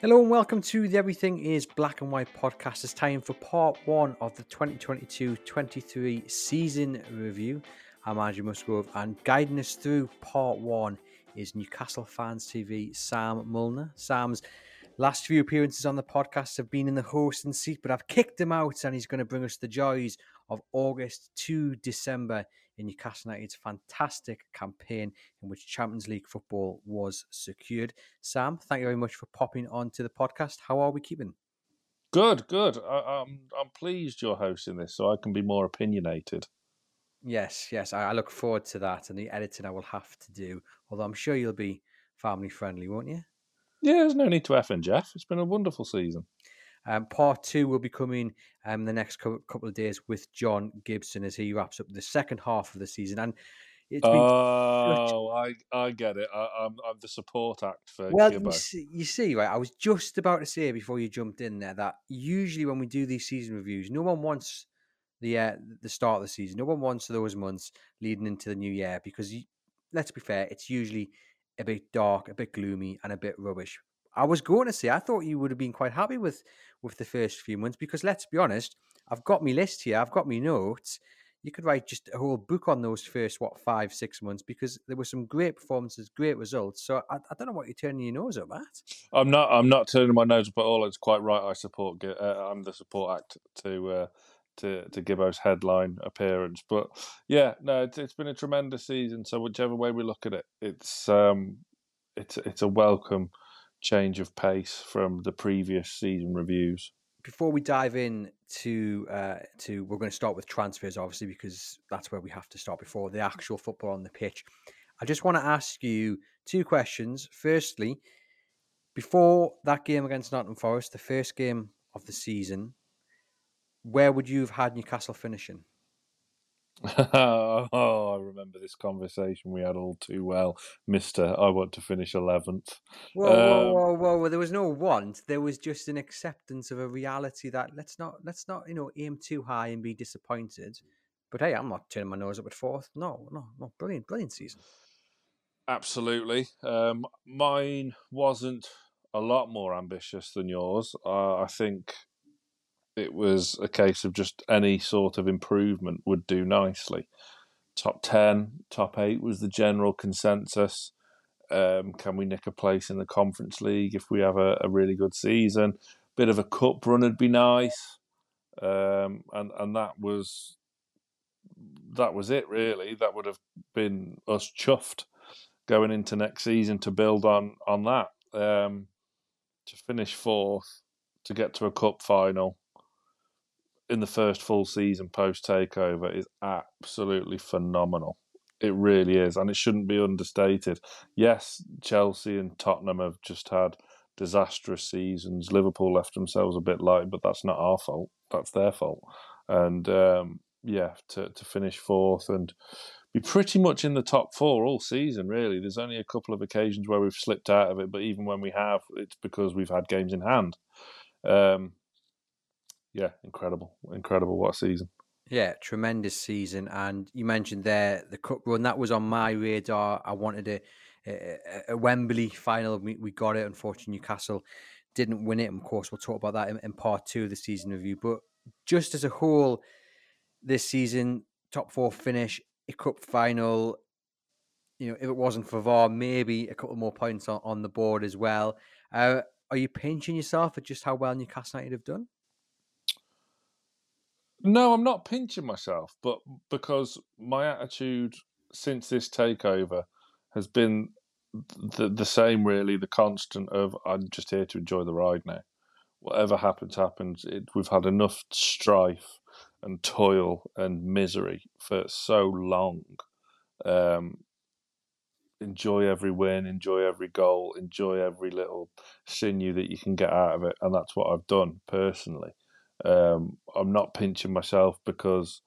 Hello and welcome to the Everything is Black and White podcast. It's time for part one of the 2022 23 season review. I'm Andrew Musgrove and guiding us through part one is Newcastle Fans TV Sam Mulliner. Sam's last few appearances on the podcast have been in the hosting seat, but I've kicked him out and he's going to bring us the joys of August to December in Newcastle United's fantastic campaign in which Champions League football was secured. Sam, thank you very much for popping on to the podcast. How are we keeping? Good, good. I, am I'm, I'm pleased you're hosting this, so I can be more opinionated. Yes, yes. I, I look forward to that and the editing I will have to do. Although I'm sure you'll be family friendly, won't you? Yeah, there's no need to F and Jeff. It's been a wonderful season. Um, part two will be coming um, the next couple of days with John Gibson as he wraps up the second half of the season. And it's been oh. I I get it. I, am I'm, I'm the support act for. Well, you see, you see, right? I was just about to say before you jumped in there that usually when we do these season reviews, no one wants the uh, the start of the season. No one wants those months leading into the new year because you, let's be fair, it's usually a bit dark, a bit gloomy, and a bit rubbish. I was going to say I thought you would have been quite happy with with the first few months because let's be honest, I've got my list here, I've got my notes. You could write just a whole book on those first what five six months because there were some great performances, great results. So I, I don't know what you're turning your nose up at. I'm not. I'm not turning my nose up at all. It's quite right. I support. Uh, I'm the support act to. Uh, to to Gibbo's headline appearance. But yeah, no, it's, it's been a tremendous season. So whichever way we look at it, it's um, it's it's a welcome change of pace from the previous season reviews. Before we dive in to uh, to, we're going to start with transfers, obviously, because that's where we have to start before the actual football on the pitch. I just want to ask you two questions. Firstly, before that game against Nottingham Forest, the first game of the season, where would you have had Newcastle finishing? oh, I remember this conversation we had all too well, Mister. I want to finish eleventh. Whoa, um, whoa, whoa, whoa! There was no want. There was just an acceptance of a reality that let's not, let's not, you know, aim too high and be disappointed. But hey, I'm not turning my nose up at fourth. No, no, no. Brilliant, brilliant season. Absolutely. Um, mine wasn't a lot more ambitious than yours. Uh, I think it was a case of just any sort of improvement would do nicely. Top 10, top 8 was the general consensus. Um, can we nick a place in the Conference League if we have a, a really good season? Bit of a cup run would be nice. Um, and and that was that was it really. That would have been us chuffed going into next season to build on on that. Um, to finish fourth, to get to a cup final, in the first full season post takeover is absolutely phenomenal. It really is, and it shouldn't be understated. Yes, Chelsea and Tottenham have just had disastrous seasons. Liverpool left themselves a bit light, but that's not our fault. That's their fault. And um, yeah, to to finish fourth and be pretty much in the top four all season. Really, there's only a couple of occasions where we've slipped out of it, but even when we have, it's because we've had games in hand. Um, yeah, incredible, incredible. What a season! Yeah, tremendous season. And you mentioned there the cup run that was on my radar. I wanted a, a, a Wembley final. We, we got it. Unfortunately, Newcastle didn't win it. And of course, we'll talk about that in, in part two of the season review. But just as a whole, this season, top four finish, a cup final. You know, if it wasn't for VAR, maybe a couple more points on, on the board as well. Uh, are you pinching yourself at just how well Newcastle United have done? No, I'm not pinching myself, but because my attitude since this takeover has been the the same, really, the constant of I'm just here to enjoy the ride now. Whatever happens, happens. It, we've had enough strife and toil and misery for so long. Um, enjoy every win, enjoy every goal, enjoy every little sinew that you can get out of it, and that's what I've done personally. Um, I'm not pinching myself because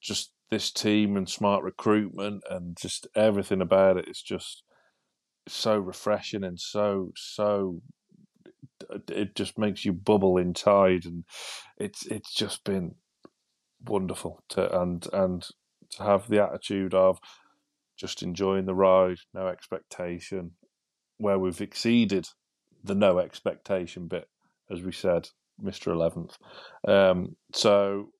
just this team and smart recruitment and just everything about it is just so refreshing and so so it just makes you bubble inside and it's it's just been wonderful to and and to have the attitude of just enjoying the ride no expectation where we've exceeded the no expectation bit, as we said, Mister Eleventh. Um, so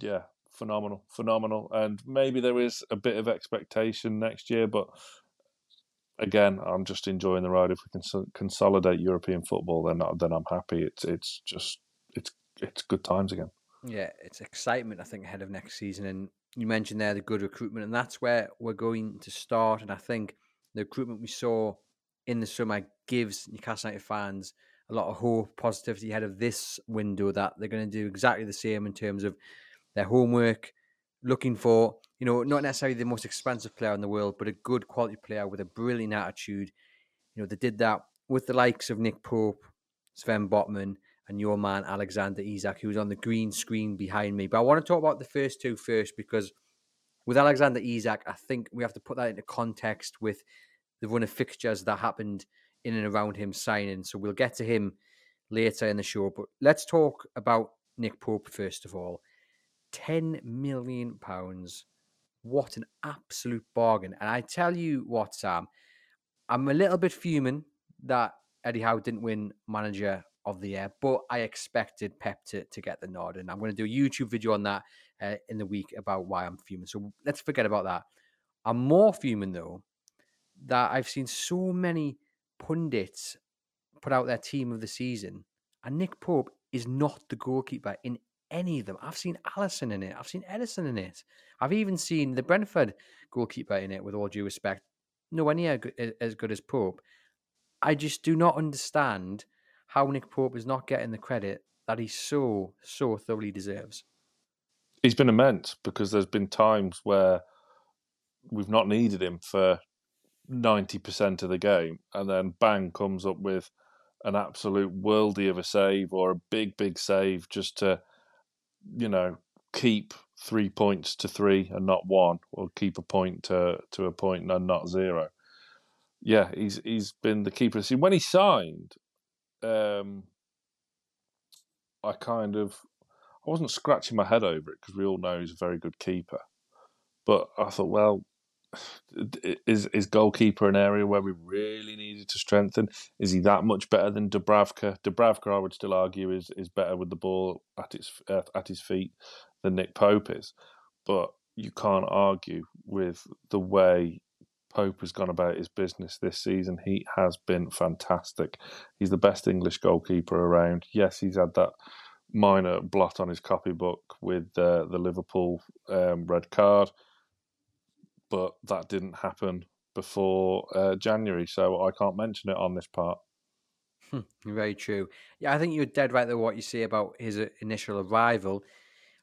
yeah, phenomenal, phenomenal, and maybe there is a bit of expectation next year, but again, I'm just enjoying the ride. If we can consolidate European football, then then I'm happy. It's it's just it's it's good times again. Yeah, it's excitement. I think ahead of next season, and you mentioned there the good recruitment, and that's where we're going to start. And I think the recruitment we saw in the summer gives Newcastle United fans a lot of hope, positivity ahead of this window that they're going to do exactly the same in terms of their homework, looking for, you know, not necessarily the most expensive player in the world, but a good quality player with a brilliant attitude. You know, they did that with the likes of Nick Pope, Sven Botman, and your man Alexander Isak, who's on the green screen behind me. But I want to talk about the first two first because with Alexander Isak, I think we have to put that into context with the run of fixtures that happened in and around him signing. So we'll get to him later in the show. But let's talk about Nick Pope first of all. 10 million pounds. What an absolute bargain. And I tell you what, Sam, I'm a little bit fuming that Eddie Howe didn't win manager of the year, but I expected Pep to, to get the nod. And I'm going to do a YouTube video on that uh, in the week about why I'm fuming. So let's forget about that. I'm more fuming, though, that I've seen so many pundits put out their team of the season, and Nick Pope is not the goalkeeper in any of them. I've seen Alisson in it. I've seen Ederson in it. I've even seen the Brentford goalkeeper in it. With all due respect, nowhere near as good as Pope. I just do not understand how Nick Pope is not getting the credit that he so so thoroughly deserves. He's been immense because there's been times where we've not needed him for ninety percent of the game, and then bang comes up with an absolute worldy of a save or a big big save just to you know, keep three points to three and not one, or keep a point to to a point and not zero. Yeah, he's he's been the keeper. See, when he signed, um, I kind of I wasn't scratching my head over it because we all know he's a very good keeper. But I thought, well, is is goalkeeper an area where we really needed to strengthen? Is he that much better than Dubravka? Dubravka, I would still argue, is is better with the ball at its at his feet than Nick Pope is, but you can't argue with the way Pope has gone about his business this season. He has been fantastic. He's the best English goalkeeper around. Yes, he's had that minor blot on his copybook with uh, the Liverpool um, red card but that didn't happen before uh, January, so I can't mention it on this part. Hmm, very true. Yeah, I think you're dead right there. What you say about his uh, initial arrival,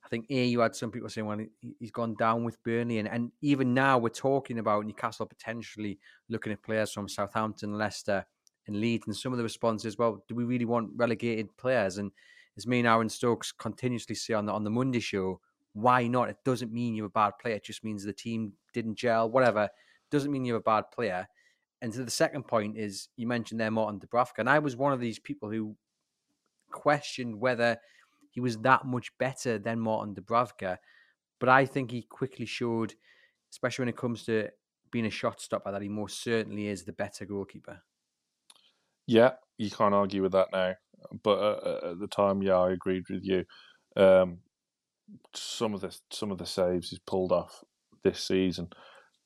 I think here you had some people saying, "Well, he's gone down with Burnley," and, and even now we're talking about Newcastle potentially looking at players from Southampton, Leicester, and Leeds, and some of the responses, well, do we really want relegated players? And as me and Aaron Stokes continuously say on the on the Monday show, why not? It doesn't mean you're a bad player. It just means the team didn't gel, whatever. Doesn't mean you're a bad player. And so the second point is you mentioned there Martin Dubravka, and I was one of these people who questioned whether he was that much better than Martin Dubravka. But I think he quickly showed, especially when it comes to being a shot stopper, that he most certainly is the better goalkeeper. Yeah, you can't argue with that now. But uh, at the time, yeah, I agreed with you. Um, some of the some of the saves he's pulled off this season,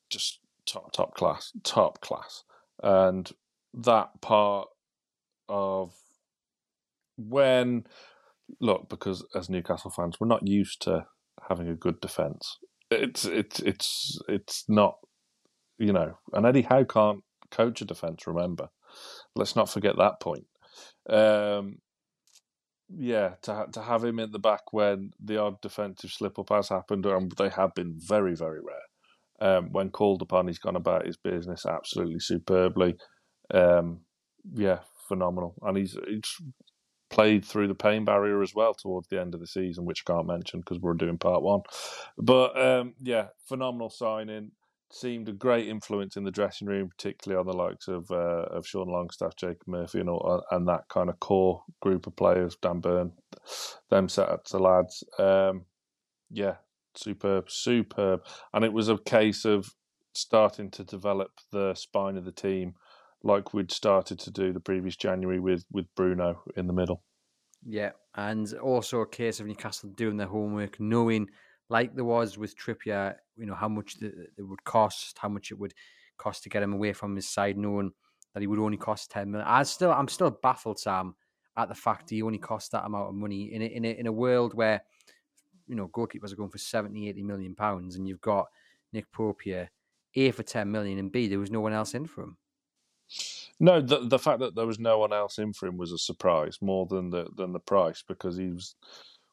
just top top class, top class, and that part of when look because as Newcastle fans we're not used to having a good defense. It's it's it's it's not you know, and Eddie Howe can't coach a defense. Remember, let's not forget that point. Um, yeah, to to have him in the back when the odd defensive slip up has happened, and they have been very very rare. Um, when called upon, he's gone about his business absolutely superbly. Um, yeah, phenomenal, and he's, he's played through the pain barrier as well towards the end of the season, which I can't mention because we're doing part one. But um, yeah, phenomenal signing seemed a great influence in the dressing room, particularly on the likes of uh, of Sean Longstaff, Jacob Murphy, and all, and that kind of core group of players. Dan Burn, them set up the lads. Um, yeah, superb, superb. And it was a case of starting to develop the spine of the team like we'd started to do the previous January with with Bruno in the middle. Yeah, and also a case of Newcastle doing their homework, knowing, like there was with Trippier, you know how much it would cost, how much it would cost to get him away from his side, knowing that he would only cost ten million. I still, I'm still baffled, Sam, at the fact he only cost that amount of money in a, in a, in a world where you know goalkeepers are going for 70, 80 million pounds, and you've got Nick Pope here, A for ten million, and B there was no one else in for him. No, the the fact that there was no one else in for him was a surprise more than the than the price because he was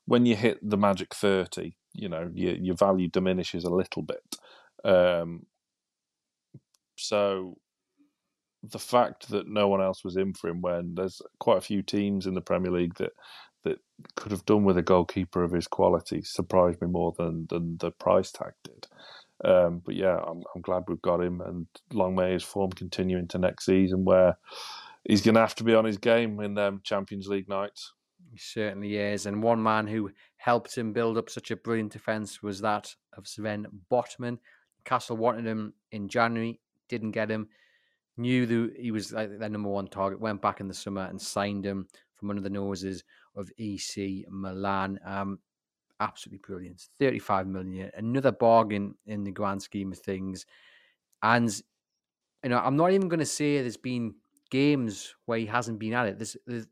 when you hit the magic thirty, you know, your your value diminishes a little bit. Um, so the fact that no one else was in for him when there's quite a few teams in the Premier League that that could have done with a goalkeeper of his quality surprised me more than than the price tag did. Um, but yeah, I'm, I'm glad we've got him, and long may his form continue into next season, where he's going to have to be on his game in them Champions League nights. He certainly is, and one man who helped him build up such a brilliant defence was that of Sven Botman. Castle wanted him in January, didn't get him. Knew that he was their number one target. Went back in the summer and signed him from under the noses of AC Milan. Um, absolutely brilliant. 35 million, another bargain in the grand scheme of things. And, you know, I'm not even going to say there's been games where he hasn't been at it. There's, there's,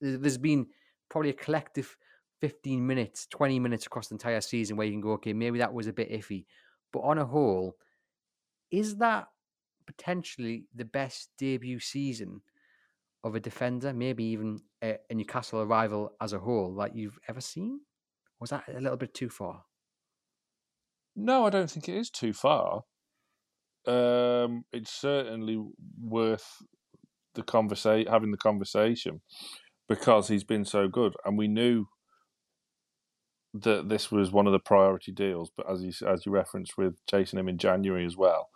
there's been probably a collective 15 minutes, 20 minutes across the entire season where you can go, okay, maybe that was a bit iffy. But on a whole, is that potentially the best debut season of a defender, maybe even a, a Newcastle arrival as a whole, that you've ever seen? Was that a little bit too far? No, I don't think it is too far. Um, it's certainly worth the conversation, having the conversation, because he's been so good, and we knew that this was one of the priority deals. But as you as you referenced with chasing him in January as well,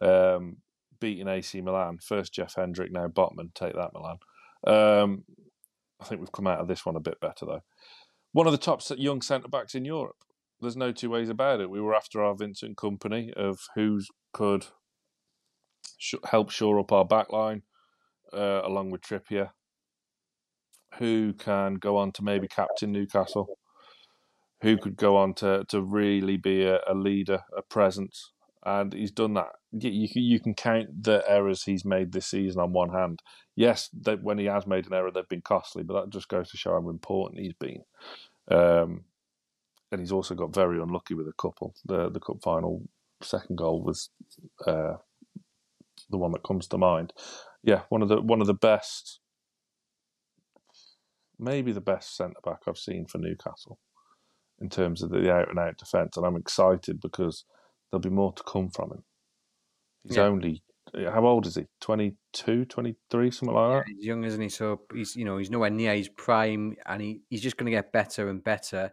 um, beating AC Milan, first Jeff Hendrick, now Botman, take that Milan. Um, I think we've come out of this one a bit better though one of the top young centre backs in Europe. There's no two ways about it. We were after our Vincent Kompany of who could sh- help shore up our backline, uh, along with Trippier, who can go on to maybe captain Newcastle, who could go on to, to really be a, a leader, a presence. And he's done that. You, you, can count the errors he's made this season on one hand. Yes, they, when he has made an error, they've been costly, but that just goes to show how important he's been. Um, and he's also got very unlucky with a couple. The the cup final second goal was uh, the one that comes to mind. Yeah, one of the one of the best, maybe the best centre back I've seen for Newcastle in terms of the out and out defence, and I'm excited because there'll be more to come from him. He's yeah. only uh, how old is he? 22, 23, something like that. Yeah, he's young, isn't he? So he's you know he's nowhere near his prime, and he, he's just going to get better and better.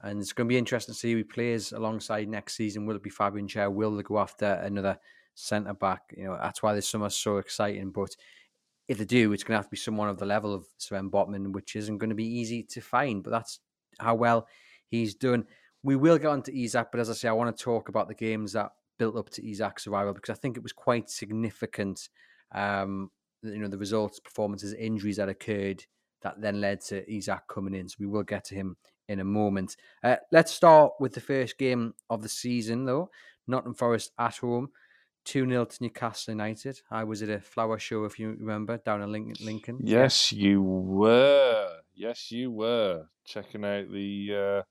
And it's going to be interesting to see who he plays alongside next season. Will it be Fabian Schär? Will they go after another centre back? You know that's why this summer's so exciting. But if they do, it's going to have to be someone of the level of Sven Botman, which isn't going to be easy to find. But that's how well he's done. We will get on to Isak, but as I say, I want to talk about the games that built up to Isak's arrival because I think it was quite significant. Um, you know, the results, performances, injuries that occurred that then led to Isak coming in. So we will get to him in a moment. Uh, let's start with the first game of the season, though. Nottingham Forest at home, 2 0 to Newcastle United. I was at a flower show, if you remember, down in Lincoln. Lincoln. Yes, yeah. you were. Yes, you were. Checking out the uh,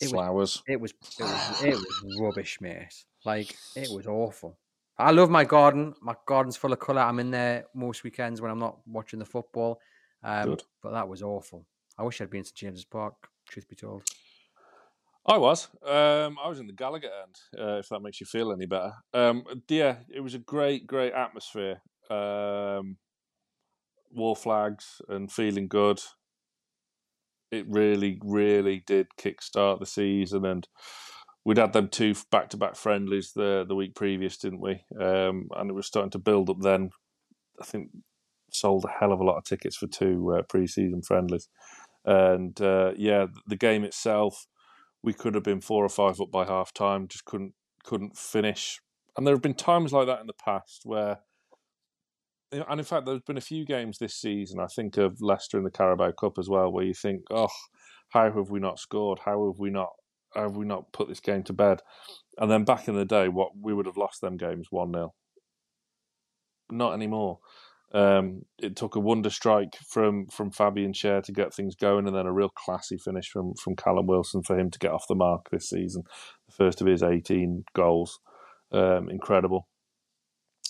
it flowers. Was, it was it was it was rubbish, mate. Like it was awful. I love my garden. My garden's full of colour. I'm in there most weekends when I'm not watching the football. Um, Good. But that was awful. I wish I'd been to James's Park. Truth be told. I was. Um, I was in the Gallowgate end, uh, if that makes you feel any better. Um, yeah, it was a great, great atmosphere. Um, war flags and feeling good it really, really did kickstart the season, and we'd had them two back-to-back friendlies the the week previous, didn't we? Um, and it was starting to build up. Then I think sold a hell of a lot of tickets for two uh, pre-season friendlies, and uh, yeah, the game itself, we could have been four or five up by half time, just couldn't couldn't finish And there have been times like that in the past where, and in fact, there's been a few games this season. I think of Leicester in the Carabao Cup as well, where you think, oh, how have we not scored? How have we not? How have we not put this game to bed? And then back in the day, what we would have lost them games one 0 Not anymore. Um, it took a wonder strike from from Fabian Schär to get things going, and then a real classy finish from from Callum Wilson for him to get off the mark this season. The first of his 18 goals, um, incredible.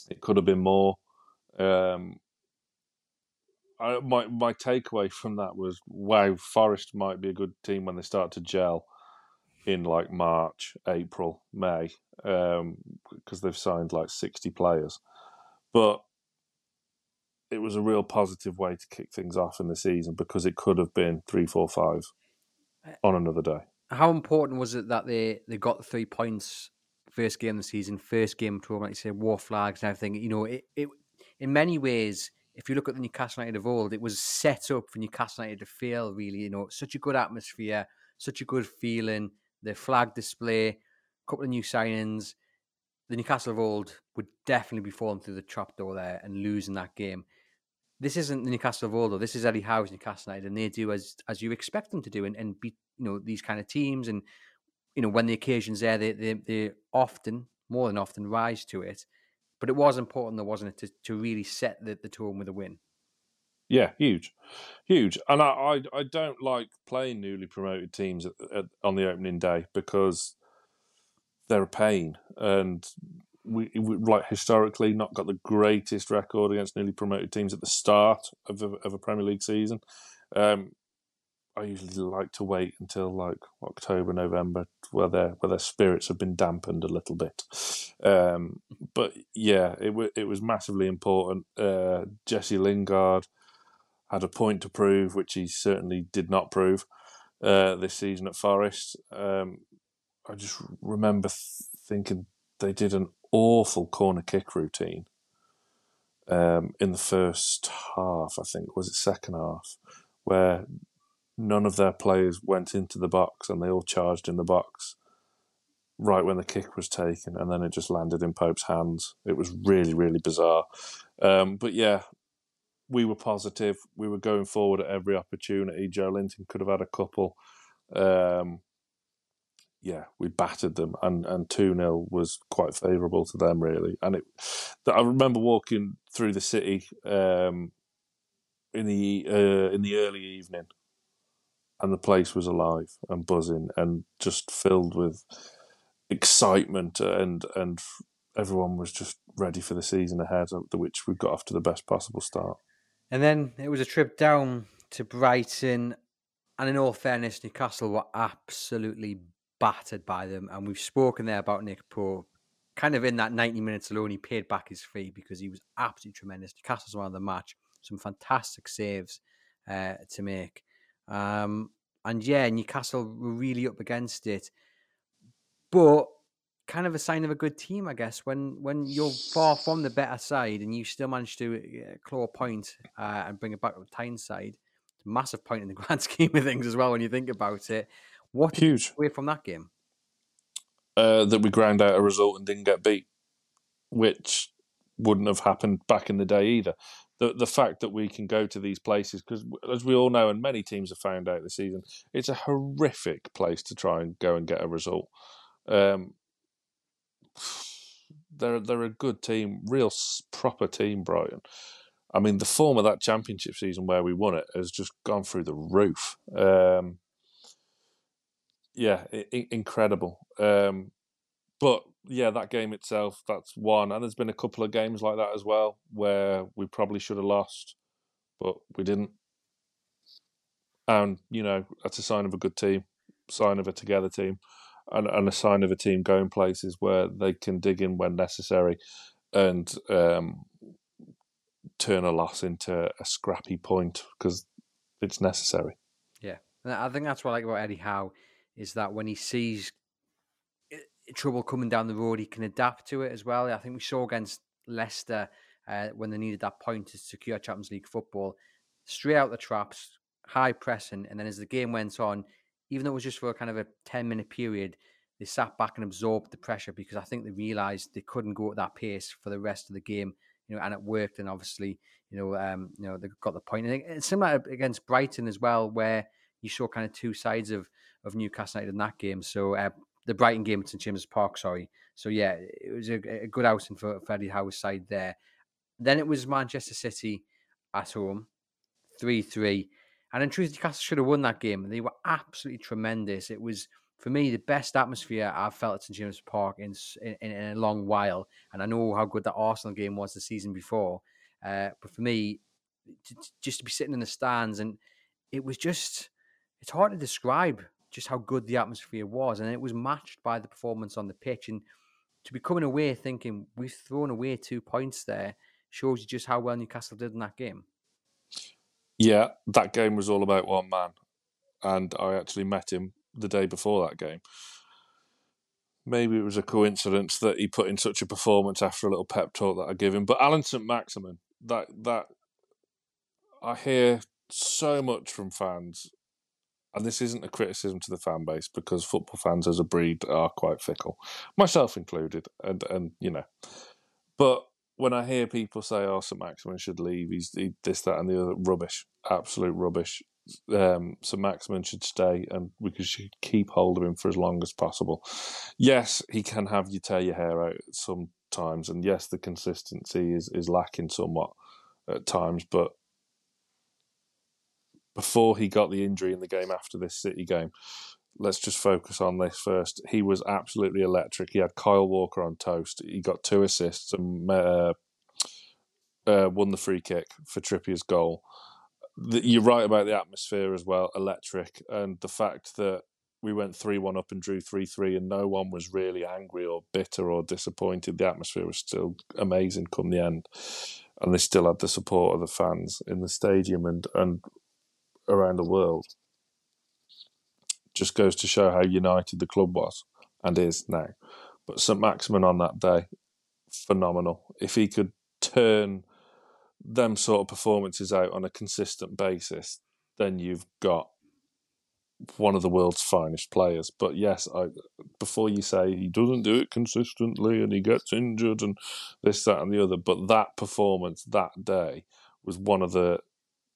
It could have been more. Um, I, my my takeaway from that was wow, Forest might be a good team when they start to gel in like March, April, May, because um, they've signed like 60 players. But it was a real positive way to kick things off in the season because it could have been three, four, five uh, on another day. How important was it that they, they got the three points first game of the season, first game to like you say, war flags and everything? You know, it, it in many ways, if you look at the Newcastle United of old, it was set up for Newcastle United to fail. Really, you know, such a good atmosphere, such a good feeling. The flag display, a couple of new signings. The Newcastle of old would definitely be falling through the trapdoor there and losing that game this isn't the Newcastle of old, though. This is Eddie Howe's Newcastle United, and they do as as you expect them to do, and, and beat you know these kind of teams. And you know when the occasion's there, they they, they often, more than often, rise to it. But it was important, though, wasn't it, to, to really set the, the tone with a win. Yeah, huge, huge. And I, I, I don't like playing newly promoted teams at, at, on the opening day because they're a pain, and we, we like historically not got the greatest record against newly promoted teams at the start of a, of a Premier League season. Um, I usually like to wait until like October, November, where their where their spirits have been dampened a little bit. Um, but yeah, it w- it was massively important. Uh, Jesse Lingard had a point to prove, which he certainly did not prove uh, this season at Forest. Um, I just remember th- thinking they did an awful corner kick routine um, in the first half, I think, was it second half, where none of their players went into the box and they all charged in the box right when the kick was taken and then it just landed in Pope's hands. It was really, really bizarre. Um, but yeah, we were positive. We were going forward at every opportunity. Joelinton could have had a couple. Um, yeah, we battered them, and and two 0 was quite favourable to them, really. And it, I remember walking through the city um, in the uh, in the early evening, and the place was alive and buzzing and just filled with excitement, and and everyone was just ready for the season ahead, which we got off to the best possible start. And then it was a trip down to Brighton, and in all fairness, Newcastle were absolutely battered by them. And we've spoken there about Nick Pope. Kind of in that 90 minutes alone, he paid back his fee because he was absolutely tremendous. Newcastle's one of the match. Some fantastic saves uh, to make. Um, and yeah, Newcastle were really up against it. But kind of a sign of a good team, I guess. When when you're far from the better side and you still manage to claw a point uh, and bring it back to the Tyne side, it's a massive point in the grand scheme of things as well when you think about it. What huge away from that game? Uh, that we ground out a result and didn't get beat, which wouldn't have happened back in the day either. The the fact that we can go to these places because, as we all know, and many teams have found out this season, it's a horrific place to try and go and get a result. Um, they're they're a good team, real proper team, Brighton. I mean, the form of that championship season where we won it has just gone through the roof. Um, yeah, I- incredible. Um, but yeah, that game itself, that's one. And there's been a couple of games like that as well where we probably should have lost, but we didn't. And, you know, that's a sign of a good team, sign of a together team, and, and a sign of a team going places where they can dig in when necessary and um, turn a loss into a scrappy point because it's necessary. Yeah. I think that's what I like about Eddie Howe is that when he sees trouble coming down the road, he can adapt to it as well. I think we saw against Leicester uh, when they needed that point to secure Champions League football, straight out the traps, high pressing, and then as the game went on, even though it was just for a kind of a ten minute period, they sat back and absorbed the pressure because I think they realised they couldn't go at that pace for the rest of the game. You know, and it worked. And obviously, you know, um, you know, they got the point. And it's similar against Brighton as well, where you saw kind of two sides of of Newcastle United in that game. So uh, the Brighton game at St James's Park, sorry. So yeah, it was a, a good outing for, for Eddie Howe's side there. Then it was Manchester City at home, three three, and in truth, Newcastle should have won that game. They were absolutely tremendous. It was for me the best atmosphere I've felt at St James's Park in, in, in a long while. And I know how good that Arsenal game was the season before, uh, but for me, just to be sitting in the stands and it was just it's hard to describe just how good the atmosphere was, and it was matched by the performance on the pitch. And to be coming away thinking we've thrown away two points there shows you just how well Newcastle did in that game. Yeah, that game was all about one man, and I actually met him the day before that game. Maybe it was a coincidence that he put in such a performance after a little pep talk that I give him. But Allan St Maximin, that that I hear so much from fans and this isn't a criticism to the fan base because football fans as a breed are quite fickle, myself included, and and you know, but when I hear people say, "Oh, St Maximin should leave," he's he, this, that, and the other, rubbish, absolute rubbish. Um, St Maximin should stay, and we should keep hold of him for as long as possible. Yes, he can have you tear your hair out sometimes, and yes, the consistency is is lacking somewhat at times, but before he got the injury in the game after this City game. Let's just focus on this first. He was absolutely electric. He had Kyle Walker on toast. He got two assists and uh, uh, won the free kick for Trippier's goal. The, you're right about the atmosphere as well, electric, and the fact that we went 3 1 up and drew 3 3, and no one was really angry or bitter or disappointed. The atmosphere was still amazing come the end. And they still had the support of the fans in the stadium. And, and around the world. Just goes to show how united the club was and is now. But St Maximin on that day, phenomenal. If he could turn them sort of performances out on a consistent basis, then you've got one of the world's finest players. But yes, I, before you say he doesn't do it consistently and he gets injured and this, that, and the other, but that performance that day was one of the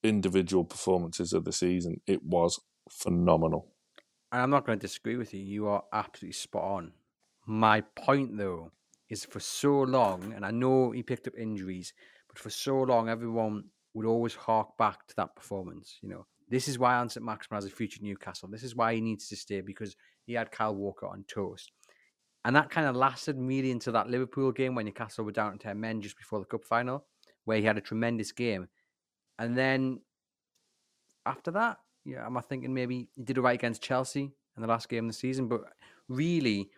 individual performances of the season, it was phenomenal. And I'm not going to disagree with you. You are absolutely spot on. My point, though, is for so long, and I know he picked up injuries, but for so long, everyone would always hark back to that performance. You know, this is why St Maximin has a future Newcastle. This is why he needs to stay because he had Kyle Walker on toast. And that kind of lasted really into that Liverpool game when Newcastle were down to 10 men just before the cup final, where he had a tremendous game. And then after that, yeah, am I thinking maybe he did it right against Chelsea in the last game of the season? But really,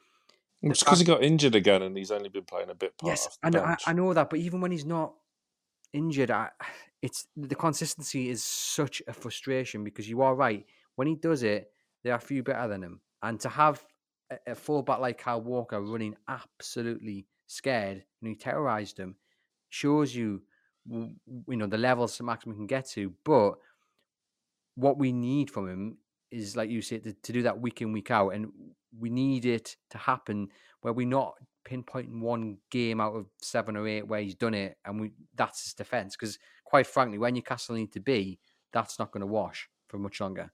it's because he got injured again and he's only been playing a bit part. Yes, I know, I, I, know that. But even when he's not injured, I, it's the consistency is such a frustration because you are right. When he does it, there are a few better than him, and to have a, a fullback like Kyle Walker running absolutely scared and he terrorized him shows you you know the levels St Maximin can get to, but what we need from him is like you said to, to, do that week in week out, and we need it to happen where we're not pinpointing one game out of seven or eight where he's done it, and we that's his defense. Because quite frankly, where Newcastle need to be, that's not going to wash for much longer.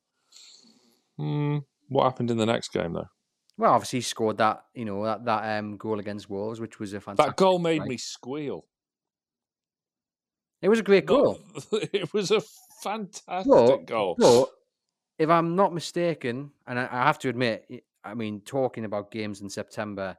Mm, what happened in the next game though? Well, obviously he scored that you know that that um, goal against Wolves, which was a fantastic. That goal made me squeal. It was a great goal. it was a fantastic but, goal. But if I'm not mistaken, and I, I, have to admit, I mean, talking about games in September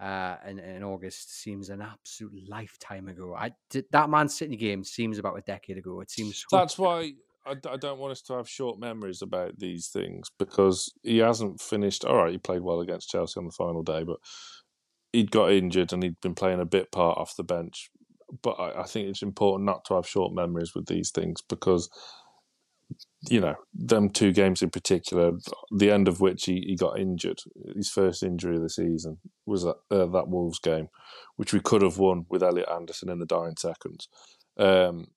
uh, and, and August seems an absolute lifetime ago. I that Man City game seems about a decade ago. It seems so that's why I, I don't want us to have short memories about these things because he hasn't finished. All right, he played well against Chelsea on the final day, but he'd got injured and he'd been playing a bit part off the bench but I, I think it's important not to have short memories with these things because you know, them two games in particular, the end of which he, he got injured. His first injury of the season was that, uh, that Wolves game, which we could have won with Elliot Anderson in the dying seconds. Um,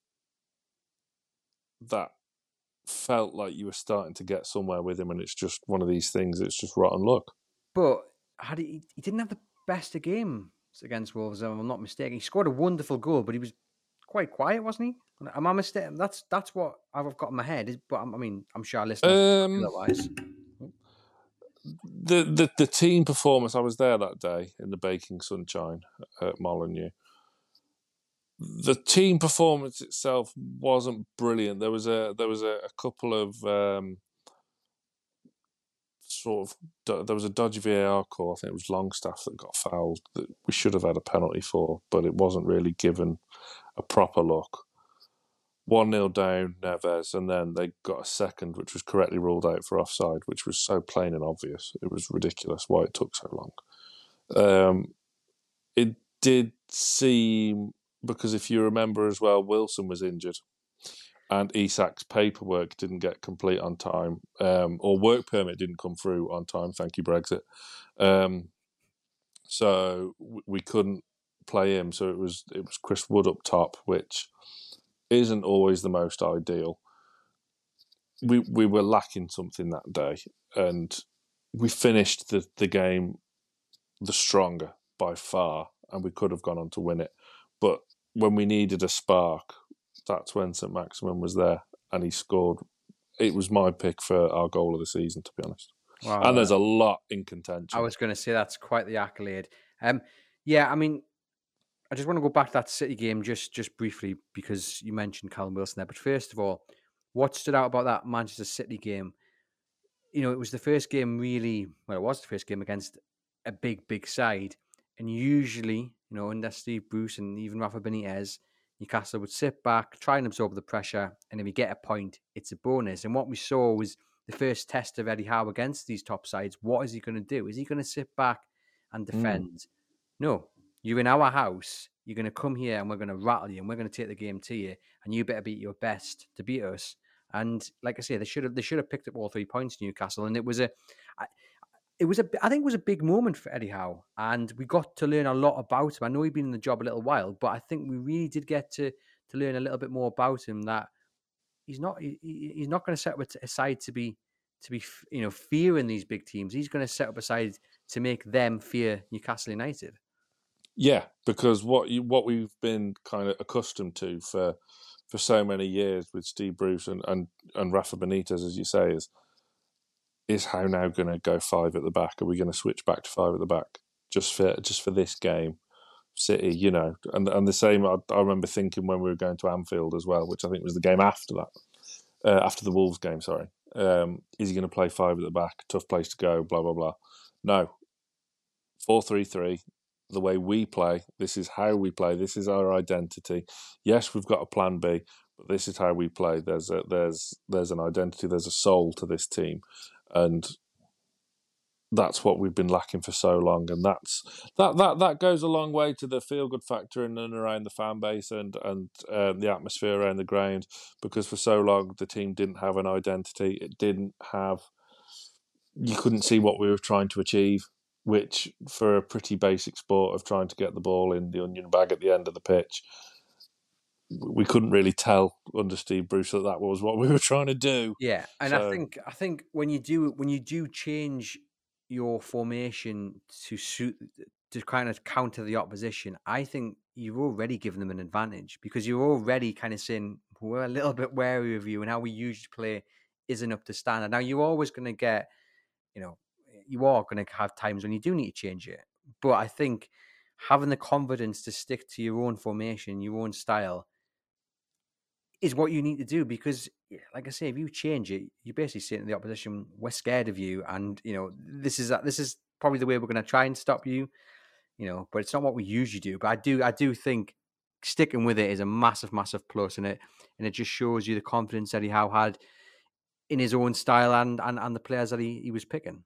that felt like you were starting to get somewhere with him, and it's just one of these things. It's just rotten luck. But had he, he didn't have the best of games against Wolves. I'm not mistaken. He scored a wonderful goal, but he was quite quiet, wasn't he? Am I mistaken? That's that's what I've got in my head. But I mean, I'm sure our listeners um, otherwise. The, the the team performance. I was there that day in the baking sunshine at Molineux. The team performance itself wasn't brilliant. There was a there was a, a couple of um, sort of there was a dodgy VAR call. I think it was Longstaff that got fouled that we should have had a penalty for, but it wasn't really given a proper look. 1 0 down, Neves, and then they got a second, which was correctly ruled out for offside, which was so plain and obvious. It was ridiculous why it took so long. Um, it did seem, because if you remember as well, Wilson was injured and Isak's paperwork didn't get complete on time, um, or work permit didn't come through on time. Thank you, Brexit. Um, so we couldn't play him. So it was it was Chris Wood up top, which isn't always the most ideal. We we were lacking something that day, and we finished the, the game the stronger by far, and we could have gone on to win it. But when we needed a spark, that's when St Maximin was there, and he scored. It was my pick for our goal of the season, to be honest. Wow. And there's a lot in contention. I was going to say that's quite the accolade. Um, yeah, I mean, I just want to go back to that City game just just briefly because you mentioned Callum Wilson there. But first of all, what stood out about that Manchester City game? You know, it was the first game really. Well, it was the first game against a big, big side, and usually, you know, under Steve Bruce and even Rafa Benitez, Newcastle would sit back, try and absorb the pressure, and if we get a point, it's a bonus. And what we saw was the first test of Eddie Howe against these top sides. What is he going to do? Is he going to sit back and mm. defend? Mm. No, you're in our house. You're going to come here and we're going to rattle you and we're going to take the game to you. And you better beat your best to beat us. And like I say, they should have they should have picked up all three points Newcastle. And it was a, it was a I think it was a big moment for Eddie Howe, and we got to learn a lot about him. I know he'd been in the job a little while, but I think we really did get to to learn a little bit more about him. That he's not he, he's not going to set up aside to be to be you know fearing these big teams. He's going to set up aside to make them fear Newcastle United. Yeah, because what you, what we've been kind of accustomed to for for so many years with Steve Bruce and and, and Rafa Benitez, as you say, is is Howe now going to go five at the back? Are we going to switch back to five at the back just for just for this game? City, you know, and and the same. I, I remember thinking when we were going to Anfield as well, which I think was the game after that, uh, after the Wolves game. Sorry, um, is he going to play five at the back? Tough place to go. Blah blah blah. No, four three three the way we play. This is how we play. This is our identity. Yes, we've got a plan B, but this is how we play. There's a there's there's an identity. There's a soul to this team, and that's what we've been lacking for so long. And that's that that that goes a long way to the feel good factor in and around the fan base and and um, the atmosphere around the ground. Because for so long the team didn't have an identity. It didn't have. You couldn't see what we were trying to achieve which for a pretty basic sport of trying to get the ball in the onion bag at the end of the pitch, we couldn't really tell under Steve Bruce that that was what we were trying to do. Yeah, and so, I think I think when you do when you do change your formation to suit to kind of counter the opposition, I think you've already given them an advantage because you're already kind of saying we're a little bit wary of you and how we usually play isn't up to standard. Now you're always going to get, you know, you are going to have times when you do need to change it. But I think having the confidence to stick to your own formation, your own style, is what you need to do because, like I say, if you change it, you're basically saying to the opposition, "We're scared of you," and you know this is this is probably the way we're going to try and stop you. You know, but it's not what we usually do. But I do I do think sticking with it is a massive, massive plus, and it and it just shows you the confidence that he Howe had in his own style and and, and the players that he, he was picking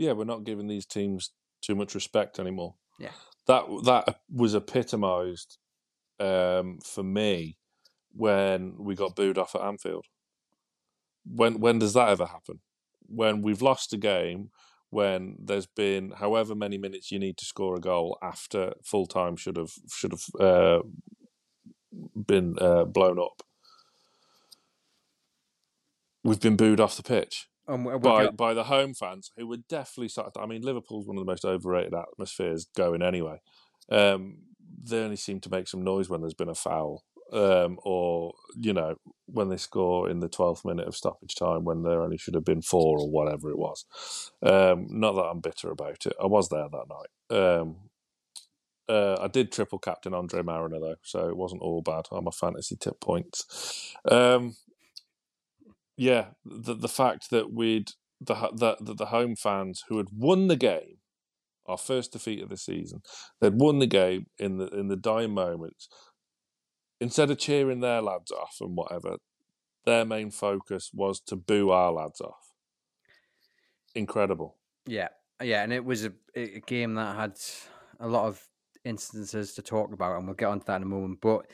yeah, we're not giving these teams too much respect anymore. Yeah, that that was epitomised um, for me when we got booed off at Anfield. When when does that ever happen? When we've lost a game, when there's been however many minutes you need to score a goal after full time should have should have uh, been uh, blown up. We've been booed off the pitch Um, by get- by the home fans who were definitely. sort of- I mean, Liverpool's one of the most overrated atmospheres going anyway. Um, they only seem to make some noise when there's been a foul, um, or you know when they score in the twelfth minute of stoppage time when there only should have been four or whatever it was. Um, not that I'm bitter about it. I was there that night. Um, uh, I did triple captain Andre Marriner though, so it wasn't all bad on my fantasy tip points. Um, yeah, the the fact that we'd the that the home fans who had won the game, our first defeat of the season, they'd won the game in the in the dying moments. Instead of cheering their lads off and whatever, their main focus was to boo our lads off. Incredible. Yeah, yeah, and it was a, a game that had a lot of instances to talk about, and we'll get onto that in a moment. But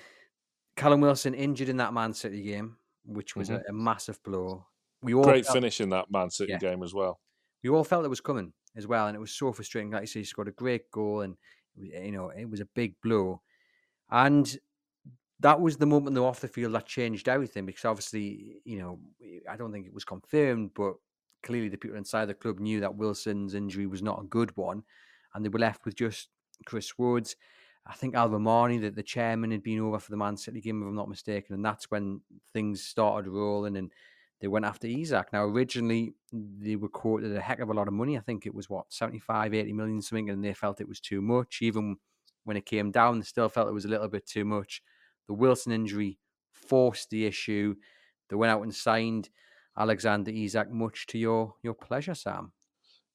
Callum Wilson injured in that Man City game, which was mm-hmm. a, a massive blow. We all Great felt, finish in that Man City Yeah. game as well. we all felt it was coming as well, and it was so frustrating. Like you say, he scored a great goal, and you know it was a big blow, and that was the moment though off the field that changed everything because obviously you know I don't think it was confirmed, but clearly the people inside the club knew that Wilson's injury was not a good one, and they were left with just Chris Woods. I think Al-Rumayyan, that the chairman, had been over for the Man City game, if I'm not mistaken, and that's when things started rolling and they went after Isak. Now, originally, they were quoted a heck of a lot of money. I think it was what 75, 80 million something, and they felt it was too much. Even when it came down, they still felt it was a little bit too much. The Wilson injury forced the issue. They went out and signed Alexander Isak, much to your your pleasure, Sam.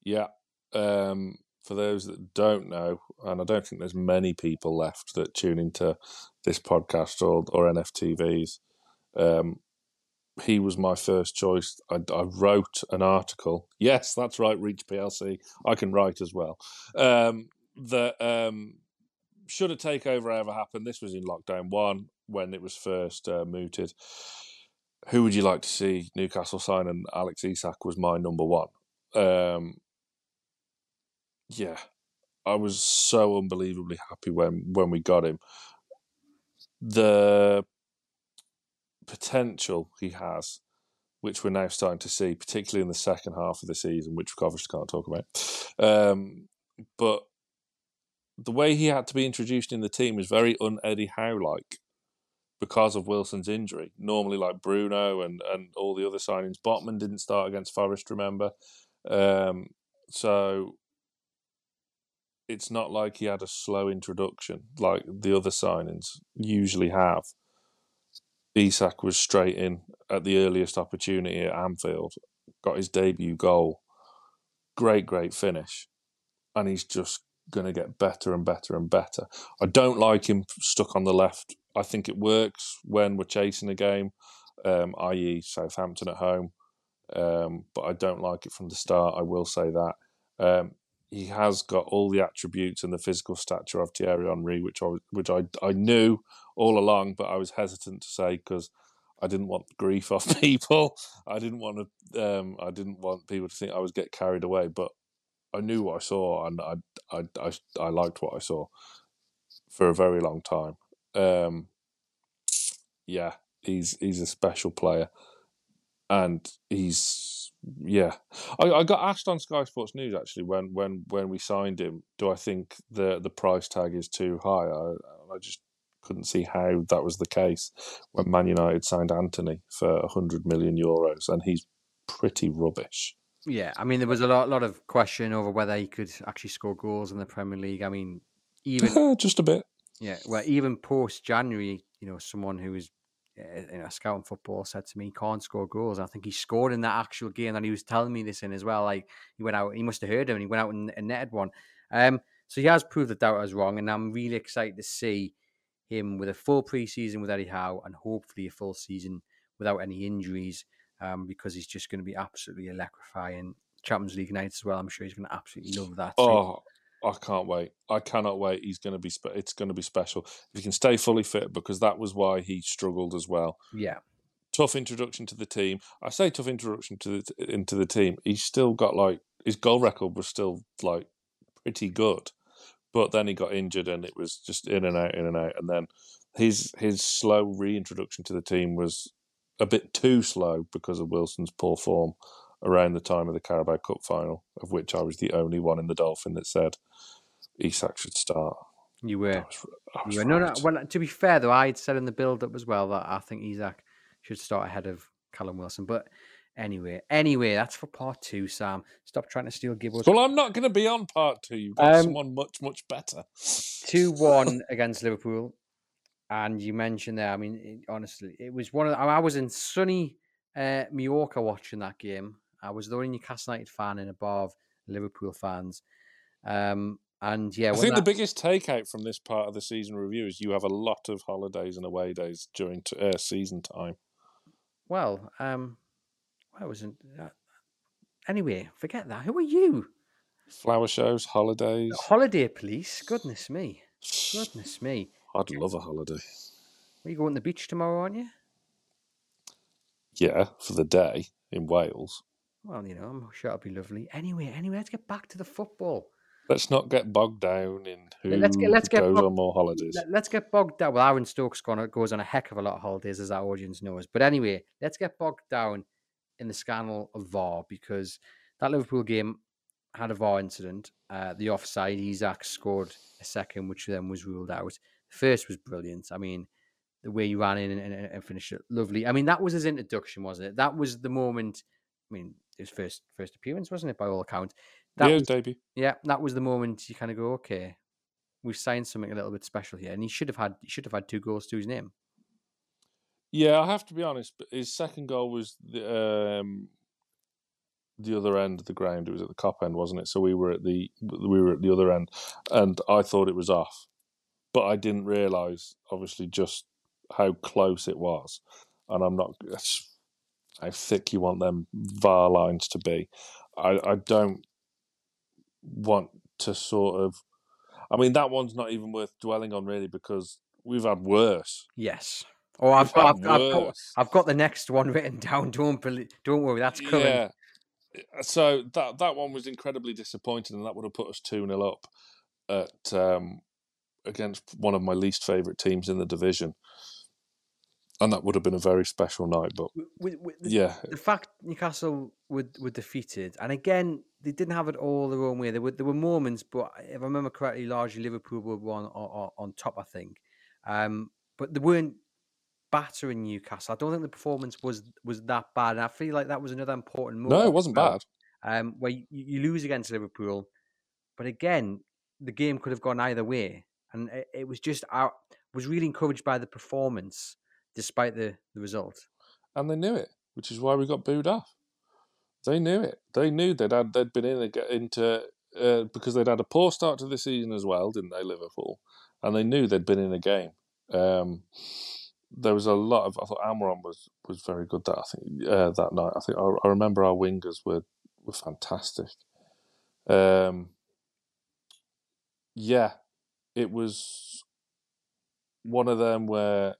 Yeah. Um, for those that don't know, and I don't think there's many people left that tune into this podcast or, or NFTVs, um, he was my first choice. I, I wrote an article. Yes, that's right, Reach PLC. I can write as well. Um, that um, should a takeover ever happen, this was in lockdown one when it was first uh, mooted. Who would you like to see Newcastle sign? And Alex Isak was my number one. Um, yeah, I was so unbelievably happy when when we got him. The potential he has, which we're now starting to see, particularly in the second half of the season, which we obviously can't talk about. Um, but the way he had to be introduced in the team was very un Eddie Howe like because of Wilson's injury. Normally, like Bruno and, and all the other signings, Botman didn't start against Forest, remember? Um, so it's not like he had a slow introduction like the other signings usually have. Isak was straight in at the earliest opportunity at Anfield, got his debut goal. Great, great finish. And he's just going to get better and better and better. I don't like him stuck on the left. I think it works when we're chasing a game, um, i.e., Southampton at home. Um, but I don't like it from the start. I will say that. Um, he has got all the attributes and the physical stature of Thierry Henry, which I which I I knew all along, but I was hesitant to say because I didn't want grief off people. I didn't want to. Um, I didn't want people to think I was get carried away. But I knew what I saw, and I I I, I liked what I saw for a very long time. Um, yeah, he's he's a special player, and he's yeah. I, I got asked on Sky Sports News actually when when when we signed him, do I think the the price tag is too high? I I just couldn't see how that was the case when Man United signed Antony for hundred million euros, and he's pretty rubbish. Yeah, I mean, there was a lot, lot of question over whether he could actually score goals in the Premier League. I mean, even just a bit. yeah, well, even post January, you know, someone who was uh, you know scouting football said to me he can't score goals. I think he scored in that actual game, and he was telling me this in as well. Like he went out, he must have heard him, and he went out and, and netted one. Um, so he has proved the doubters wrong, and I'm really excited to see him with a full preseason with Eddie Howe, and hopefully a full season without any injuries um, because he's just going to be absolutely electrifying. Champions League nights as well. I'm sure he's going to absolutely love that. Oh, I can't wait. I cannot wait. He's going to be. Spe- it's going to be special if he can stay fully fit because that was why he struggled as well. yeah, Tough introduction to the team. I say tough introduction to the, into the team. He's still got like his goal record was still like pretty good, but then he got injured and it was just in and out, in and out. And then his his slow reintroduction to the team was a bit too slow because of Wilson's poor form. around the time of the Carabao Cup final, of which I was the only one in the Dolphin that said Isak should start. You I were. was, I was You were. No, no. Well, to be fair, though, I'd said in the build-up as well that I think Isak should start ahead of Callum Wilson. But anyway, anyway, that's for part two, Sam. Stop trying to steal Gibbo's. Well, I'm not going to be on part two. You've got Um, someone much, much better. 2 1 against Liverpool. And you mentioned there, I mean, it, honestly, it was one of the, I was in sunny uh, Mallorca watching that game. I was the only Newcastle United fan in a bar of Liverpool fans. Um, and yeah, I think the that- biggest takeout from this part of the season review is you have a lot of holidays and away days during t- uh, season time. well, um, I wasn't. Uh, anyway, forget that. Who are you? Flower shows, holidays. Holiday police? Goodness me. Goodness me. I'd love a holiday. Are you going to the beach tomorrow, aren't you? Yeah, for the day in Wales. Well, you know, I'm sure it'll be lovely. Anyway, anyway, let's get back to the football. Let's not get bogged down in who Let's get- let's get goes on more holidays. Let, us get bogged down. Well, Aaron Stokes gone, goes on a heck of a lot of holidays, as our audience knows. But anyway, let's get bogged down in the scandal of VAR because that Liverpool game had a VAR incident. Uh, the offside, Isak scored a second, which then was ruled out. First was brilliant. I mean, the way he ran in and, and, and finished it, lovely. I mean, that was his introduction, wasn't it? That was the moment. I mean, his first first appearance, wasn't it? By all accounts, that yeah, was debut. yeah, that was the moment you kind of go, okay, we've signed something a little bit special here, and he should have had he should have had two goals to his name. Yeah, I have to be honest. But his second goal was the um, the other end of the ground. It was at the Kop end, wasn't it? So we were at the we were at the other end, and I thought it was off, but I didn't realise obviously just how close it was. And I'm not how thick you want them VAR lines to be. I I don't want to sort of. I mean, that one's not even worth dwelling on really because we've had worse. Yes. Oh, I've got, I've, I've got. I've got the next one written down. Don't bel- don't worry, that's coming. Yeah. So that that one was incredibly disappointing, and that would have put us two 0 up at um, against one of my least favourite teams in the division, and that would have been a very special night. But With, with the, yeah, the fact Newcastle were, were defeated, and again they didn't have it all their own way. There were there were moments, but if I remember correctly, largely Liverpool were on on, on top. I think, um, but they weren't battering Newcastle. I don't think the performance was was that bad. And I feel like that was another important moment. no, it wasn't well, bad. Um, where you, you lose against Liverpool, but again, the game could have gone either way, and it, it was just I was really encouraged by the performance despite the the result. and they knew it, which is why we got booed off. They knew it. They knew they'd had, they'd been in a, into uh, because they'd had a poor start to the season as well, didn't they, Liverpool? And they knew they'd been in a game. Um, there was a lot of. I thought Almiron was was very good that I think uh, that night. I think I, I remember our wingers were were fantastic. Um, yeah, it was one of them where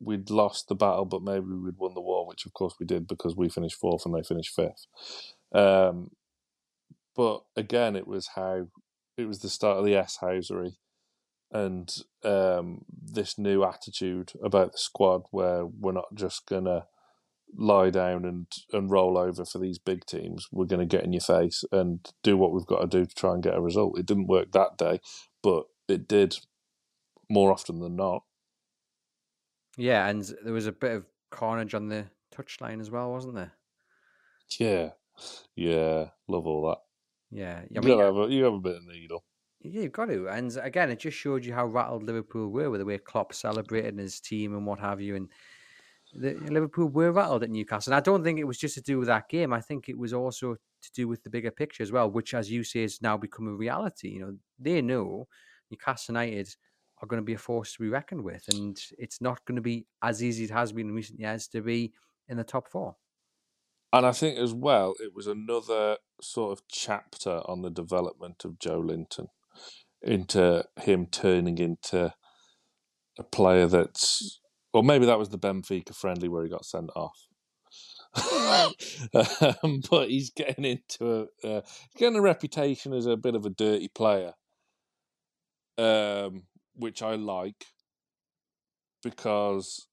we'd lost the battle, but maybe we'd won the war, which of course we did because we finished fourth and they finished fifth. Um, but again, it was how it was the start of the S housery and um, this new attitude about the squad where we're not just gonna lie down and, and roll over for these big teams. We're going to get in your face and do what we've got to do to try and get a result. It didn't work that day, but it did more often than not. Yeah, and there was a bit of carnage on the touchline as well, wasn't there? Yeah, yeah, love all that. Yeah, I you, mean, gotta have a, you have a bit of needle. yeah, you've got to. And again, it just showed you how rattled Liverpool were with the way Klopp celebrated his team and what have you. And the, Liverpool were rattled at Newcastle. And I don't think it was just to do with that game. I think it was also to do with the bigger picture as well, which, as you say, has now become a reality. You know, they know Newcastle United are going to be a force to be reckoned with, and it's not going to be as easy as it has been in recent years to be in the top four. And I think as well, it was another sort of chapter on the development of Joelinton into him turning into a player that's, or maybe that was the Benfica friendly where he got sent off. um, but he's getting into a uh, getting a reputation as a bit of a dirty player, um, which I like because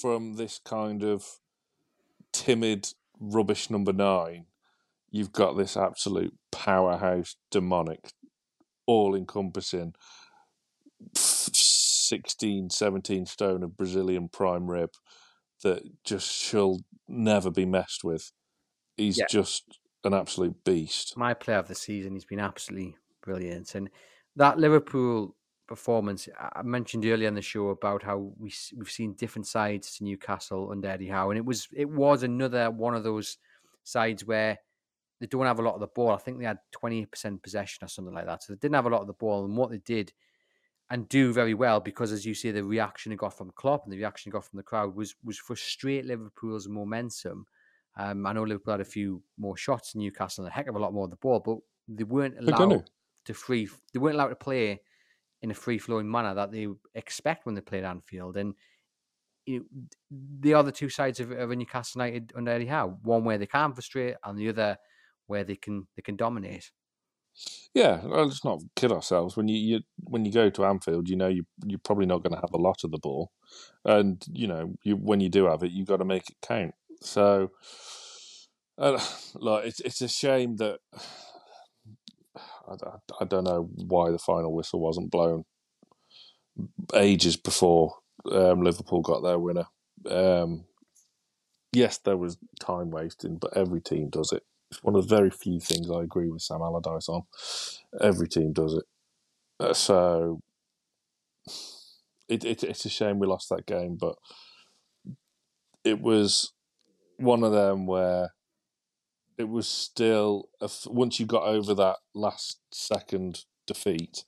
from this kind of timid, rubbish number nine, you've got this absolute powerhouse, demonic, all encompassing 16, 17 stone of Brazilian prime rib that just shall never be messed with. He's Yeah. just an absolute beast. my player of the season. He's been absolutely brilliant. And that Liverpool performance, I mentioned earlier in the show about how we we've seen different sides to Newcastle under Eddie Howe, and it was it was another one of those sides where they don't have a lot of the ball. I think they had twenty percent possession or something like that, so they didn't have a lot of the ball. And what they did and do very well because, as you see, the reaction it got from Klopp and the reaction it got from the crowd was was frustrate Liverpool's momentum. Um, I know Liverpool had a few more shots than Newcastle and a heck of a lot more of the ball, but they weren't allowed to free. They weren't allowed to play in a free flowing manner that they expect when they play Anfield. And you know, the two sides of, of Newcastle United under Eddie Howe. One where they can frustrate, and the other where they can they can dominate. Yeah, let's not kid ourselves. When you, you when you go to Anfield, you know you you're probably not going to have a lot of the ball, and you know you when you do have it, you've got to make it count. So, uh, look, it's it's a shame that I, I- don't know why the final whistle wasn't blown ages before um, Liverpool got their winner. Um, yes, there was time wasting, but every team does it. It's one of the very few things I agree with Sam Allardyce on. Every team does it. Uh, so it, it, it's a shame we lost that game, but it was one of them where it was still once you got over that last second defeat,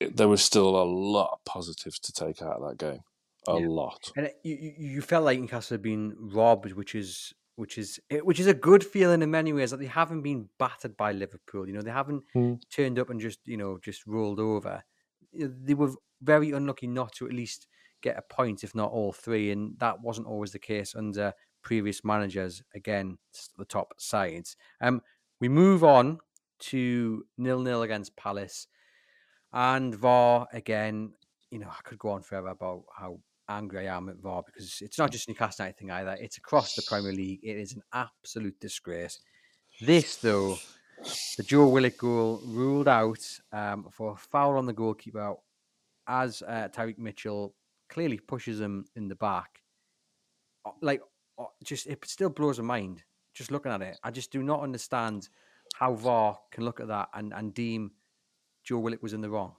it, there was still a lot of positives to take out of that game. A Yeah. lot. And it- you, you you felt like Newcastle had been robbed, which is which is which is a good feeling in many ways that they haven't been battered by Liverpool. You know, they haven't Mm. turned up and just you know just rolled over. They were very unlucky not to at least get a point, if not all three, and that wasn't always the case under previous managers. Again, the top sides. Um, we move on to nil nil against Palace, and VAR again. You know, I could go on forever about how angry I am at VAR because it's not just Newcastle United thing either. It's across the Premier League. It is an absolute disgrace. This, though, the Joe Willock goal ruled out um, for a foul on the goalkeeper as uh, Tyrick Mitchell clearly pushes him in the back. Like, just it still blows my mind just looking at it. I just do not understand how VAR can look at that and, and deem Joe Willock was in the wrong.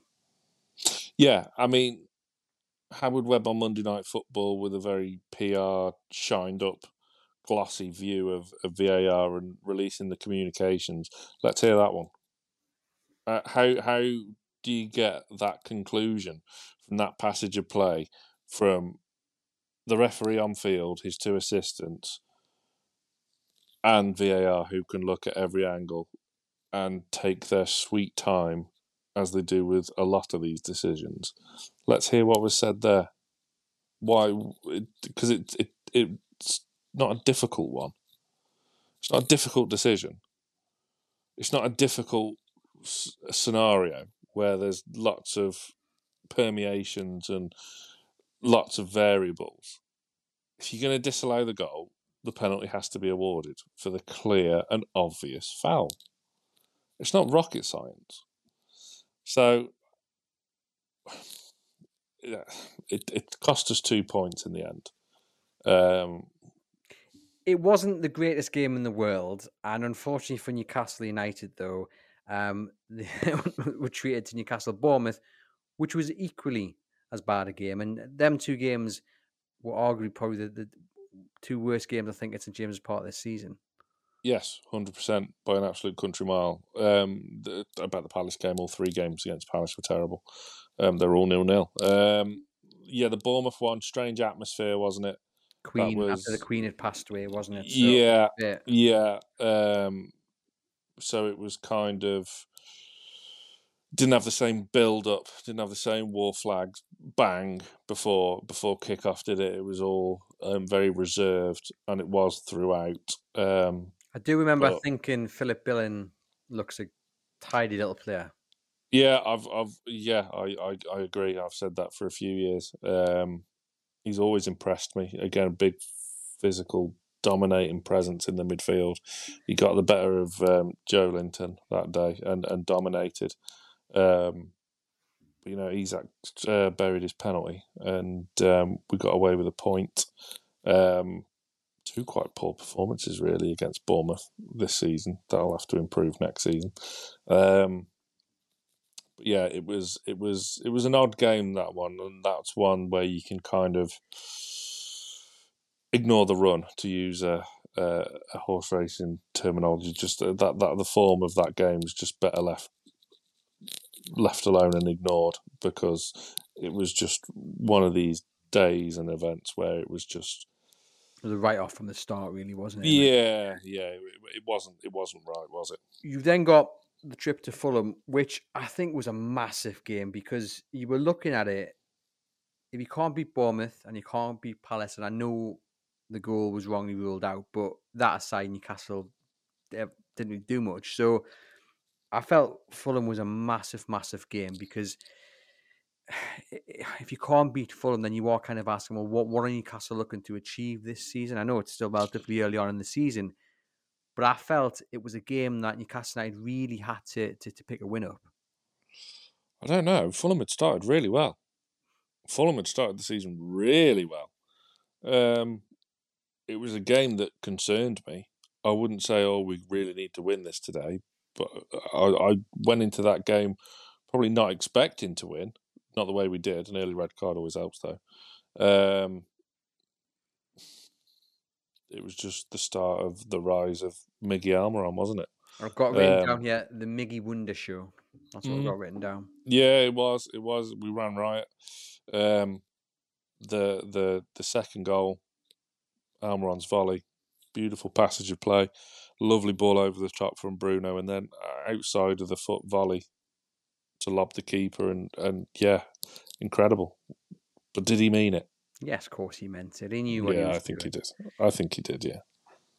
Yeah, I mean, Howard Webb on Monday Night Football with a very PR shined up, glossy view of, of VAR and releasing the communications. Let's hear that one. Uh, how how do you get that conclusion from that passage of play from the referee on field, his two assistants, and VAR who can look at every angle and take their sweet time as they do with a lot of these decisions. Let's hear what was said there. Why? Because it, it it's not a difficult one. It's not a difficult decision. It's not a difficult s- scenario where there's lots of permeations and lots of variables. If you're going to disallow the goal, the penalty has to be awarded for the clear and obvious foul. It's not rocket science. So it, it cost us two points in the end. Um, It wasn't the greatest game in the world, and unfortunately for Newcastle United, though, um, they were treated to Newcastle Bournemouth, which was equally as bad a game. And them two games were arguably probably the, the two worst games I think at St James's Park this season. yes, hundred percent by an absolute country mile. Um, the, about the Palace game, all three games against Palace were terrible. Um, they're all nil nil. Um, yeah, the Bournemouth one, strange atmosphere, wasn't it? Queen after the Queen had passed away, wasn't it? So, yeah, yeah. Yeah. Um, so it was kind of didn't have the same build up, didn't have the same war flags bang before before kickoff, did it? It was all um, very reserved, and it was throughout. Um, I do remember But- thinking Philip Billing looks a tidy little player. yeah, I've, I've, yeah, I, I, I agree. I've said that for a few years. Um, he's always impressed me. Again, big physical dominating presence in the midfield. He got the better of um, Joelinton that day and, and dominated. Um, you know, Isak uh, buried his penalty and um, we got away with a point. Um, two quite poor performances, really, against Bournemouth this season. That'll have to improve next season. Um, but yeah, it was it was it was an odd game that one, and that's one where you can kind of ignore the run to use a a, a horse racing terminology. Just that that the form of that game is just better left left alone and ignored because it was just one of these days and events where it was just it was a write off from the start, really, wasn't it? Yeah, yeah, it, it wasn't. It wasn't right, was it? You've then got the trip to Fulham, which I think was a massive game because you were looking at it. If you can't beat Bournemouth and you can't beat Palace, and I know the goal was wrongly ruled out, but that aside, Newcastle didn't really do much. So I felt Fulham was a massive, massive game because if you can't beat Fulham, then you are kind of asking, well, what, what are Newcastle looking to achieve this season? I know it's still relatively early on in the season, but I felt it was a game that Newcastle United really had to, to, to pick a win up. I don't know. Fulham had started really well. Fulham had started the season really well. Um, it was a game that concerned me. I wouldn't say, oh, we really need to win this today, but I, I went into that game probably not expecting to win not the way we did. An early red card always helps, though. Um, it was just the start of the rise of Miggy Almiron, wasn't it? I've got written um, down here the Miggy Wonder Show. That's what mm, I've got written down. Yeah, it was. It was. We ran riot. Um, the the the second goal, Almiron's volley, beautiful passage of play, lovely ball over the top from Bruno, and then uh, outside of the foot volley to lob the keeper, and and yeah, incredible. But did he mean it? Yes, of course he meant it. He knew what. Yeah, he I think doing. he did. I think he did. Yeah,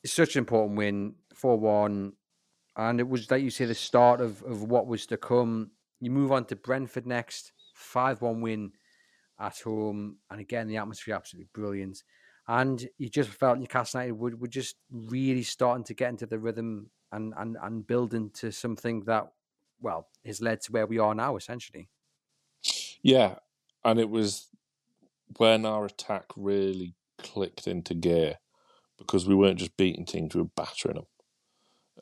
it's such an important win, four one, and it was like you say the start of of what was to come. You move on to Brentford next, five one win at home, and again the atmosphere absolutely brilliant. And you just felt Newcastle United would, were just really starting to get into the rhythm and, and, and build into something that well, has led to where we are now, essentially. Yeah, and it was when our attack really clicked into gear because we weren't just beating teams; we were battering them.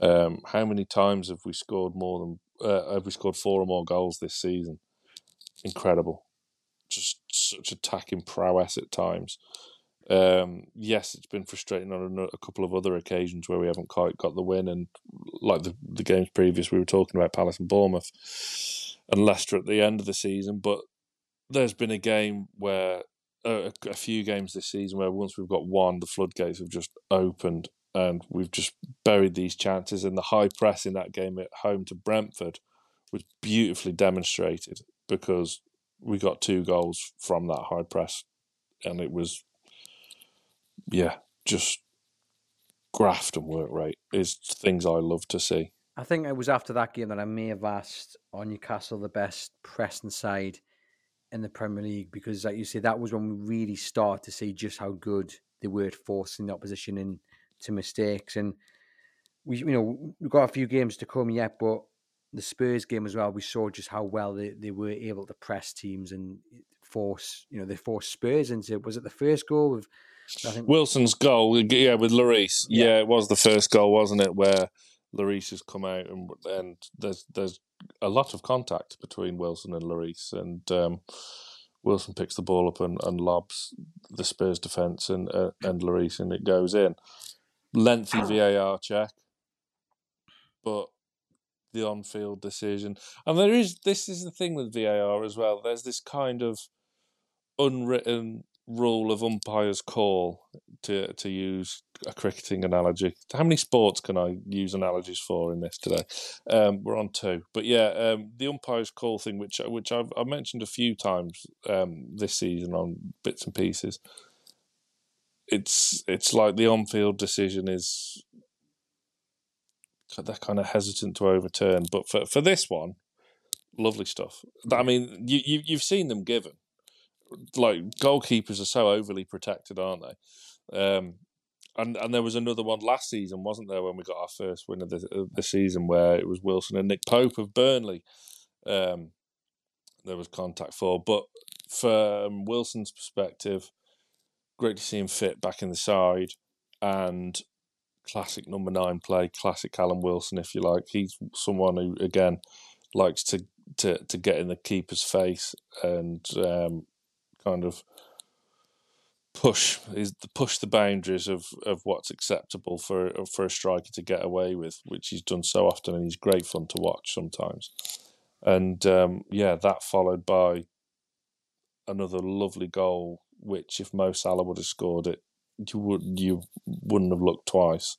Um, how many times have we scored more than uh, have we scored four or more goals this season? Incredible, just such attacking prowess at times. Um, yes, it's been frustrating on a, couple of other occasions where we haven't quite got the win, and like the the games previous, we were talking about Palace and Bournemouth and Leicester at the end of the season. But there's been a game where uh, a, a few games this season where once we've got one, the floodgates have just opened, and we've just buried these chances. And the high press in that game at home to Brentford was beautifully demonstrated because we got two goals from that high press, and it was yeah, just graft and work rate is things I love to see. I think it was after that game that I may have asked on Newcastle the best pressing side in the Premier League because, like you say, that was when we really start to see just how good they were at forcing the opposition into mistakes. And we, you know, we've got a few games to come yet, but the Spurs game as well, we saw just how well they, they were able to press teams and force, you know, they forced Spurs into. Was it the first goal with Wilson's goal, yeah, with Lloris. Yeah. yeah. it was the first goal, wasn't it? Where Lloris has come out and and there's there's a lot of contact between Wilson and Lloris, and um, Wilson picks the ball up and, and lobs the Spurs defence and uh, and Lloris, and it goes in. Lengthy VAR check, but the on-field decision, and there is this is the thing with VAR as well. There's this kind of unwritten rule of umpire's call to to use a cricketing analogy. How many sports can I use analogies for in this today? Um, we're on two, but yeah, um, the umpire's call thing, which which I've, I've mentioned a few times um, this season on bits and pieces. It's it's like the on-field decision is they're kind of hesitant to overturn, but for for this one, lovely stuff. I mean, you, you you've seen them given like goalkeepers are so overly protected, aren't they? Um, and and there was another one last season, wasn't there, when we got our first win of the, of the season, where it was Wilson and Nick Pope of Burnley. Um, there was contact for, but from Wilson's perspective, great to see him fit back in the side, and classic number nine play, classic Callum Wilson, if you like. He's someone who again likes to to to get in the keeper's face and um, kind of push is push the boundaries of, of what's acceptable for for a striker to get away with, which he's done so often, and he's great fun to watch sometimes. And um, yeah, that followed by another lovely goal, which if Mo Salah would have scored it, you would you wouldn't have looked twice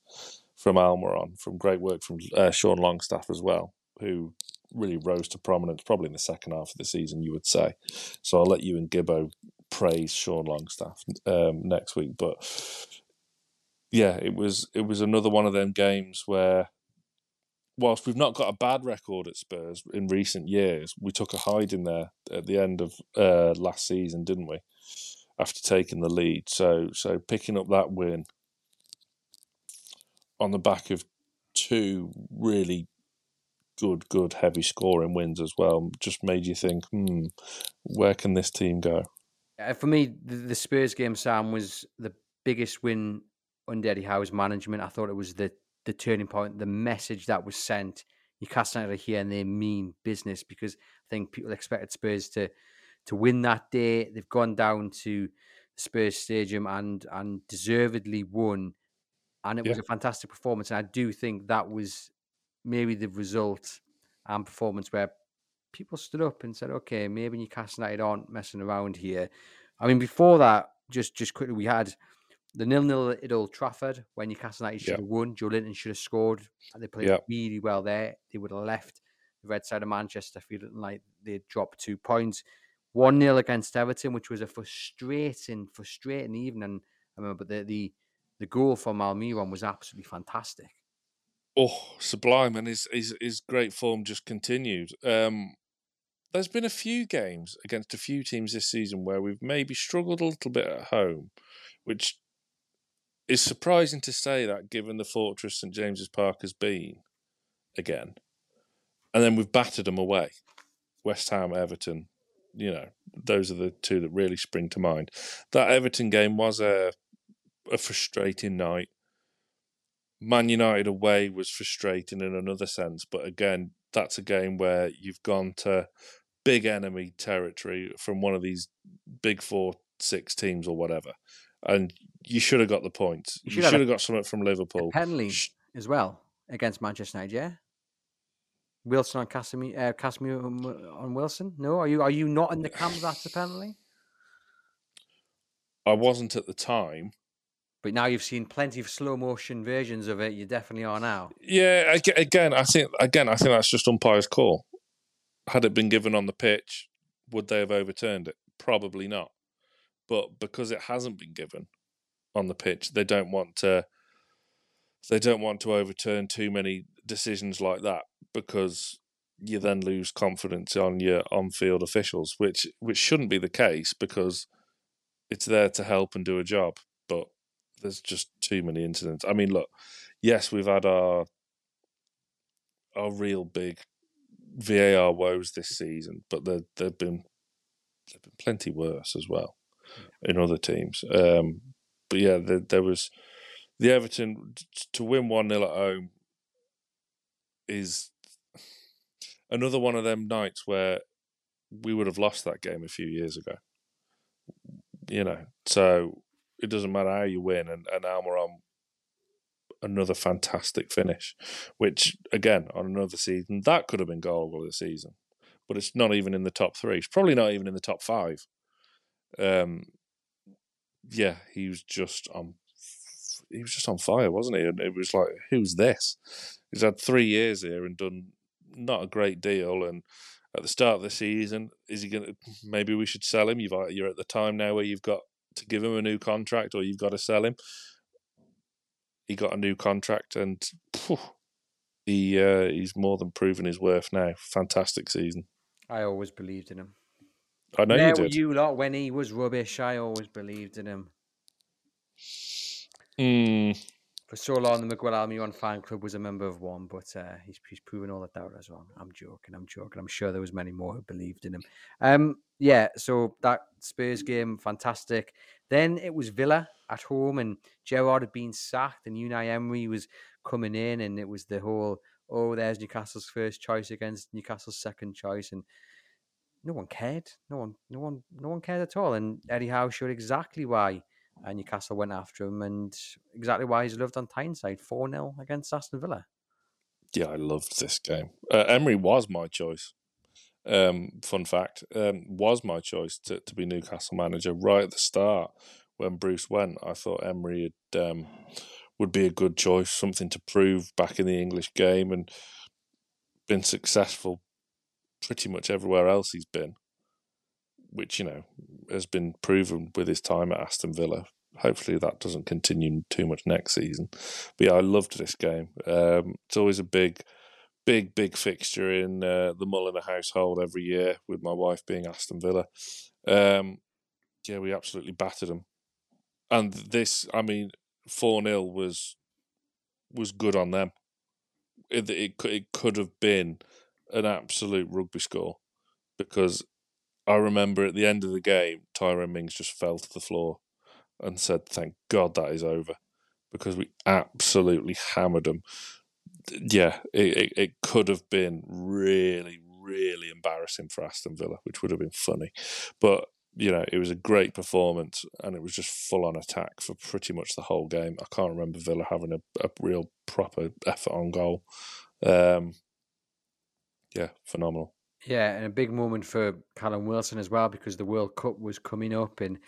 from Almiron, from great work from uh, Sean Longstaff as well, who really rose to prominence probably in the second half of the season, you would say. So I'll let you and Gibbo praise Sean Longstaff um, next week. But yeah, it was it was another one of them games where, whilst we've not got a bad record at Spurs in recent years, we took a hide in there at the end of uh, last season, didn't we? After taking the lead, so so picking up that win on the back of two really good, good heavy scoring wins as well, just made you think, hmm, where can this team go? Uh, for me, the, the, Spurs game, Sam, was the biggest win under Eddie Howe's management. I thought it was the the turning point, the message that was sent. You cast out of here and they mean business because I think people expected Spurs to to win that day. They've gone down to Spurs Stadium and and deservedly won, and it yeah. was a fantastic performance. And I do think that was maybe the result and performance where people stood up and said, okay, maybe Newcastle United aren't messing around here. I mean, before that, just just quickly, we had the nil nil at Old Trafford when Newcastle United should have won. Joelinton should have scored. They played really well there. They would have left the red side of Manchester feeling like they'd dropped two points. 1 0 against Everton, which was a frustrating, frustrating evening. I remember the the, the goal from Almiron was absolutely fantastic. Oh, sublime, and his his, his great form just continued. Um, there's been a few games against a few teams this season where we've maybe struggled a little bit at home, which is surprising to say that given the fortress St James's Park has been again. And then we've battered them away. West Ham, Everton, you know, those are the two that really spring to mind. That Everton game was a a frustrating night. Man United away was frustrating in another sense, but again, that's a game where you've gone to big enemy territory from one of these big four, six teams or whatever. And you should have got the points. You should, you should have, got something from Liverpool. Penalty as well against Manchester United, yeah? Wilson on Casemiro, uh, Casemiro on Wilson? No, are you are you not in the camp that's a penalty? I wasn't at the time. But now you've seen plenty of slow motion versions of it. You definitely are now. Yeah, again, I think again, I think that's just umpire's call had it been given on the pitch, would they have overturned it? Probably not. But because it hasn't been given on the pitch, they don't want to. They don't want to overturn too many decisions like that because you then lose confidence on your on-field officials, which which shouldn't be the case because it's there to help and do a job. But there's just too many incidents. I mean, look, yes, we've had our our real big VAR woes this season, but there there've been there've been plenty worse as well in other teams. Um, but yeah, there, there was the Everton to win one 0 at home is another one of them nights where we would have lost that game a few years ago. You know, so it doesn't matter how you win, and, and Almiron another fantastic finish, which again on another season that could have been goal of the season, but it's not even in the top three. It's probably not even in the top five. Um, yeah, he was just on. He was just on fire, wasn't he? And it was like, who's this? He's had three years here and done not a great deal. And at the start of the season, is he going to? Maybe we should sell him. You've you're at the time now where you've got to give him a new contract or you've got to sell him he got a new contract and phew, he uh, he's more than proven his worth now. Fantastic season. I always believed in him. I know there you did. you lot when he was rubbish. I always believed in him. Mm, For so long, the Miguel Almiron fan club was a member of one, but uh, he's he's proven all that doubt as well. I'm joking. I'm joking. I'm sure there was many more who believed in him. Um, yeah. So that Spurs game, fantastic. Then it was Villa at home, and Gerrard had been sacked, and Unai Emery was coming in, and it was the whole oh, there's Newcastle's first choice against Newcastle's second choice, and no one cared. No one, no one, no one cared at all. And Eddie Howe showed exactly why uh, Newcastle went after him and exactly why he's loved on Tyneside 4 0 against Aston Villa. yeah, I loved this game. Uh, Emery was my choice. Um, fun fact, um, was my choice to, to be Newcastle manager right at the start when Bruce went. I thought Emery had, um, would be a good choice, something to prove back in the English game, and been successful pretty much everywhere else he's been, which you know has been proven with his time at Aston Villa. Hopefully that doesn't continue too much next season. But yeah, I loved this game. Um, it's always a big, big, big fixture in uh, the Mulliner household every year, with my wife being Aston Villa. Um, yeah, we absolutely battered them. And this, I mean, four 0 was was good on them. It, it it could have been an absolute rugby score because I remember at the end of the game, Tyrone Mings just fell to the floor and said, "Thank God that is over," because we absolutely hammered them. Yeah, it, it, it could have been really, really embarrassing for Aston Villa, which would have been funny, but you know, it was a great performance and it was just full on attack for pretty much the whole game. I can't remember Villa having a, a real proper effort on goal. Um, yeah, phenomenal. Yeah, and a big moment for Callum Wilson as well because the World Cup was coming up and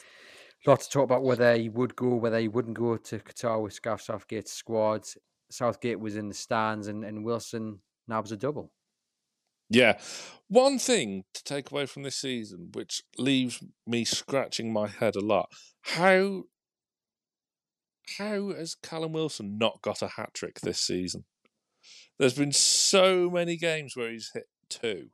lots to talk about whether he would go, whether he wouldn't go to Qatar with Scarf Southgate's squad. Southgate was in the stands and, and Wilson nabs a double. Yeah. One thing to take away from this season, which leaves me scratching my head a lot, how how has Callum Wilson not got a hat trick this season? There's been so many games where he's hit two.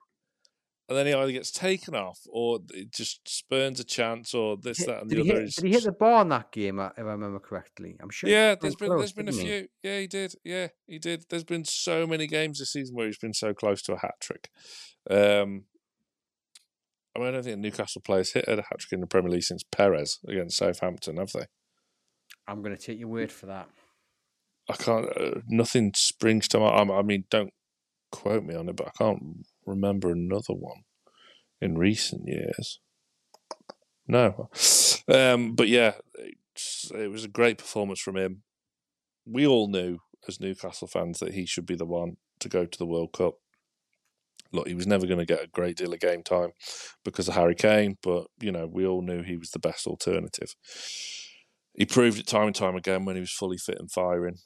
And then he either gets taken off or it just spurns a chance or this, that and the he other hit, is did he hit the bar in that game, uh, if I remember correctly? I'm sure. Yeah, there's been close, there's been a didn't he? few. Yeah, he did. Yeah, he did. There's been so many games this season where he's been so close to a hat trick. Um, I mean, I don't think a Newcastle players hit a hat trick in the Premier League since Perez against Southampton, have they? I'm going to take your word for that. I can't. Uh, nothing springs to mind. I mean, don't quote me on it, but I can't remember another one in recent years. No, um, but yeah, it was a great performance from him. We all knew as Newcastle fans that he should be the one to go to the World Cup. Look, he was never going to get a great deal of game time because of Harry Kane, but you know we all knew he was the best alternative. He proved it time and time again when he was fully fit and firing.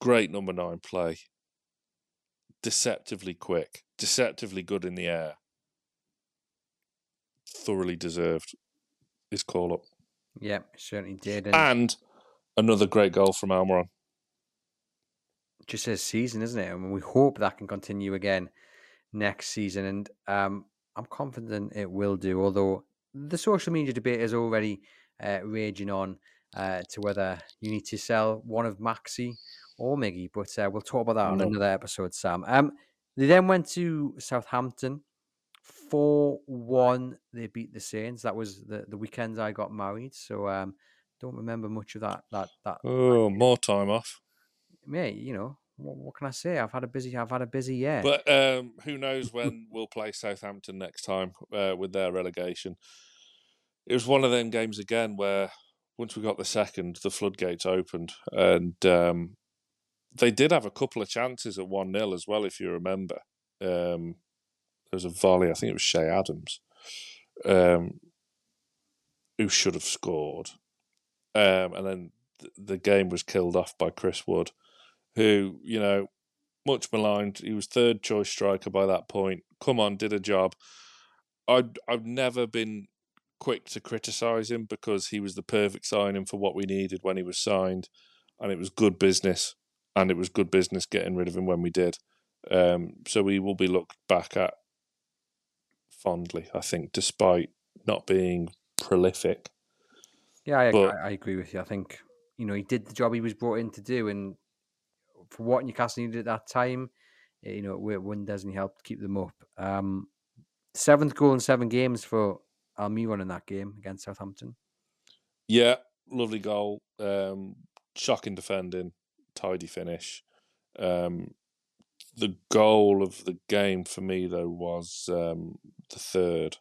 Great number nine play. Deceptively quick, deceptively good in the air. Thoroughly deserved his call up. Yeah, certainly did. And And another great goal from Almiron. just his season, isn't it? I mean, we hope that can continue again next season, and um, I'm confident it will do. Although the social media debate is already uh, raging on uh, to whether you need to sell one of Maxi or Miggy, but uh, we'll talk about that on No. another episode, Sam. Um, they then went to Southampton. 4 1, they beat the Saints. That was the, the weekend I got married. So um, don't remember much of that. That that Oh, more time off. mate, you know, what, what can I say? I've had a busy, I've had a busy year. But um, who knows when we'll play Southampton next time uh, with their relegation. It was one of them games again where once we got the second, the floodgates opened. And um, they did have a couple of chances at 1 0 as well, if you remember. Um, there was a volley, I think it was Che Adams, um, who should have scored. Um, and then th- the game was killed off by Chris Wood, who, you know, much maligned. He was third choice striker by that point. Come on, did a job. I'd I've never been quick to criticise him because he was the perfect signing for what we needed when he was signed, and it was good business, and it was good business getting rid of him when we did. Um, so he will be looked back at fondly, I think, despite not being prolific. yeah, I, but- I, I agree with you. I think you know, he did the job he was brought in to do, and for what Newcastle needed at that time, eh, you know, it won doesn't help keep them up. Um, seventh goal in seven games for Almiron in that game against Southampton. Yeah, lovely goal. Um, shocking defending, tidy finish. Um, the goal of the game for me though was um, the third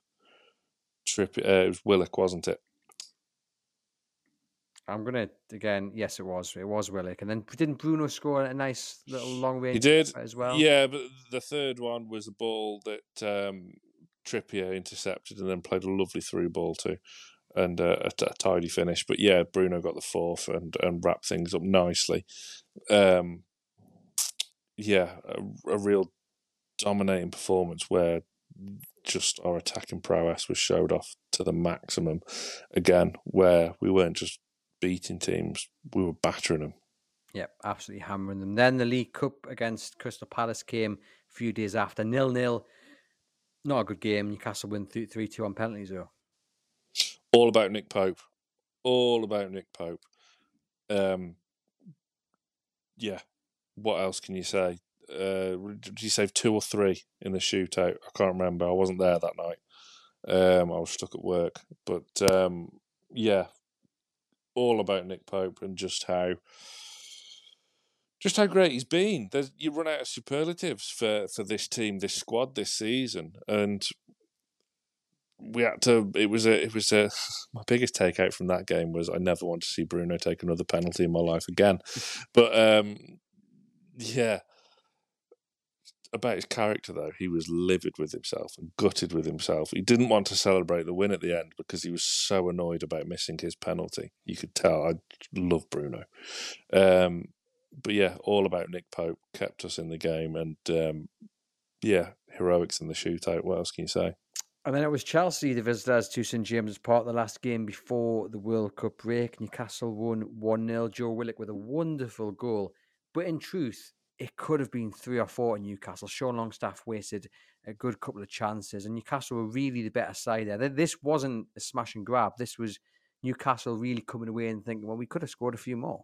trip. Uh, it was Willock, wasn't it? I'm gonna again. Yes, it was. It was Willock, and then didn't Bruno score a nice little long range? He did as well. Yeah, but the third one was a ball that um, Trippier intercepted, and then played a lovely through ball to, and uh, a, tidy finish. But yeah, Bruno got the fourth and and wrapped things up nicely. Um, yeah, a, a real dominating performance where just our attacking prowess was showed off to the maximum again, where we weren't just beating teams, we were battering them. Yep, absolutely hammering them. Then the League Cup against Crystal Palace came a few days after, nil nil. Not a good game. Newcastle win 3 2 on penalties, though. All about Nick Pope. All about Nick Pope. Um, yeah, what else can you say? Uh, did you save two or three in the shootout? I can't remember. I wasn't there that night. Um, I was stuck at work. But um, yeah, all about Nick Pope and just how just how great he's been. There's, you run out of superlatives for, for this team, this squad, this season, and we had to. It was a. It was a. My biggest takeout from that game was I never want to see Bruno take another penalty in my life again. But um, yeah, about his character though, he was livid with himself and gutted with himself. He didn't want to celebrate the win at the end because he was so annoyed about missing his penalty. You could tell. I love Bruno. Um, but yeah, all about Nick Pope kept us in the game, and um, yeah, heroics in the shootout. What else can you say? And then it was Chelsea, the visitors to St James's Park, the last game before the World Cup break. Newcastle won 1 0. Joe Willock with a wonderful goal. But in truth, it could have been three or four in Newcastle. Sean Longstaff wasted a good couple of chances, and Newcastle were really the better side there. This wasn't a smash and grab. This was Newcastle really coming away and thinking, well, we could have scored a few more.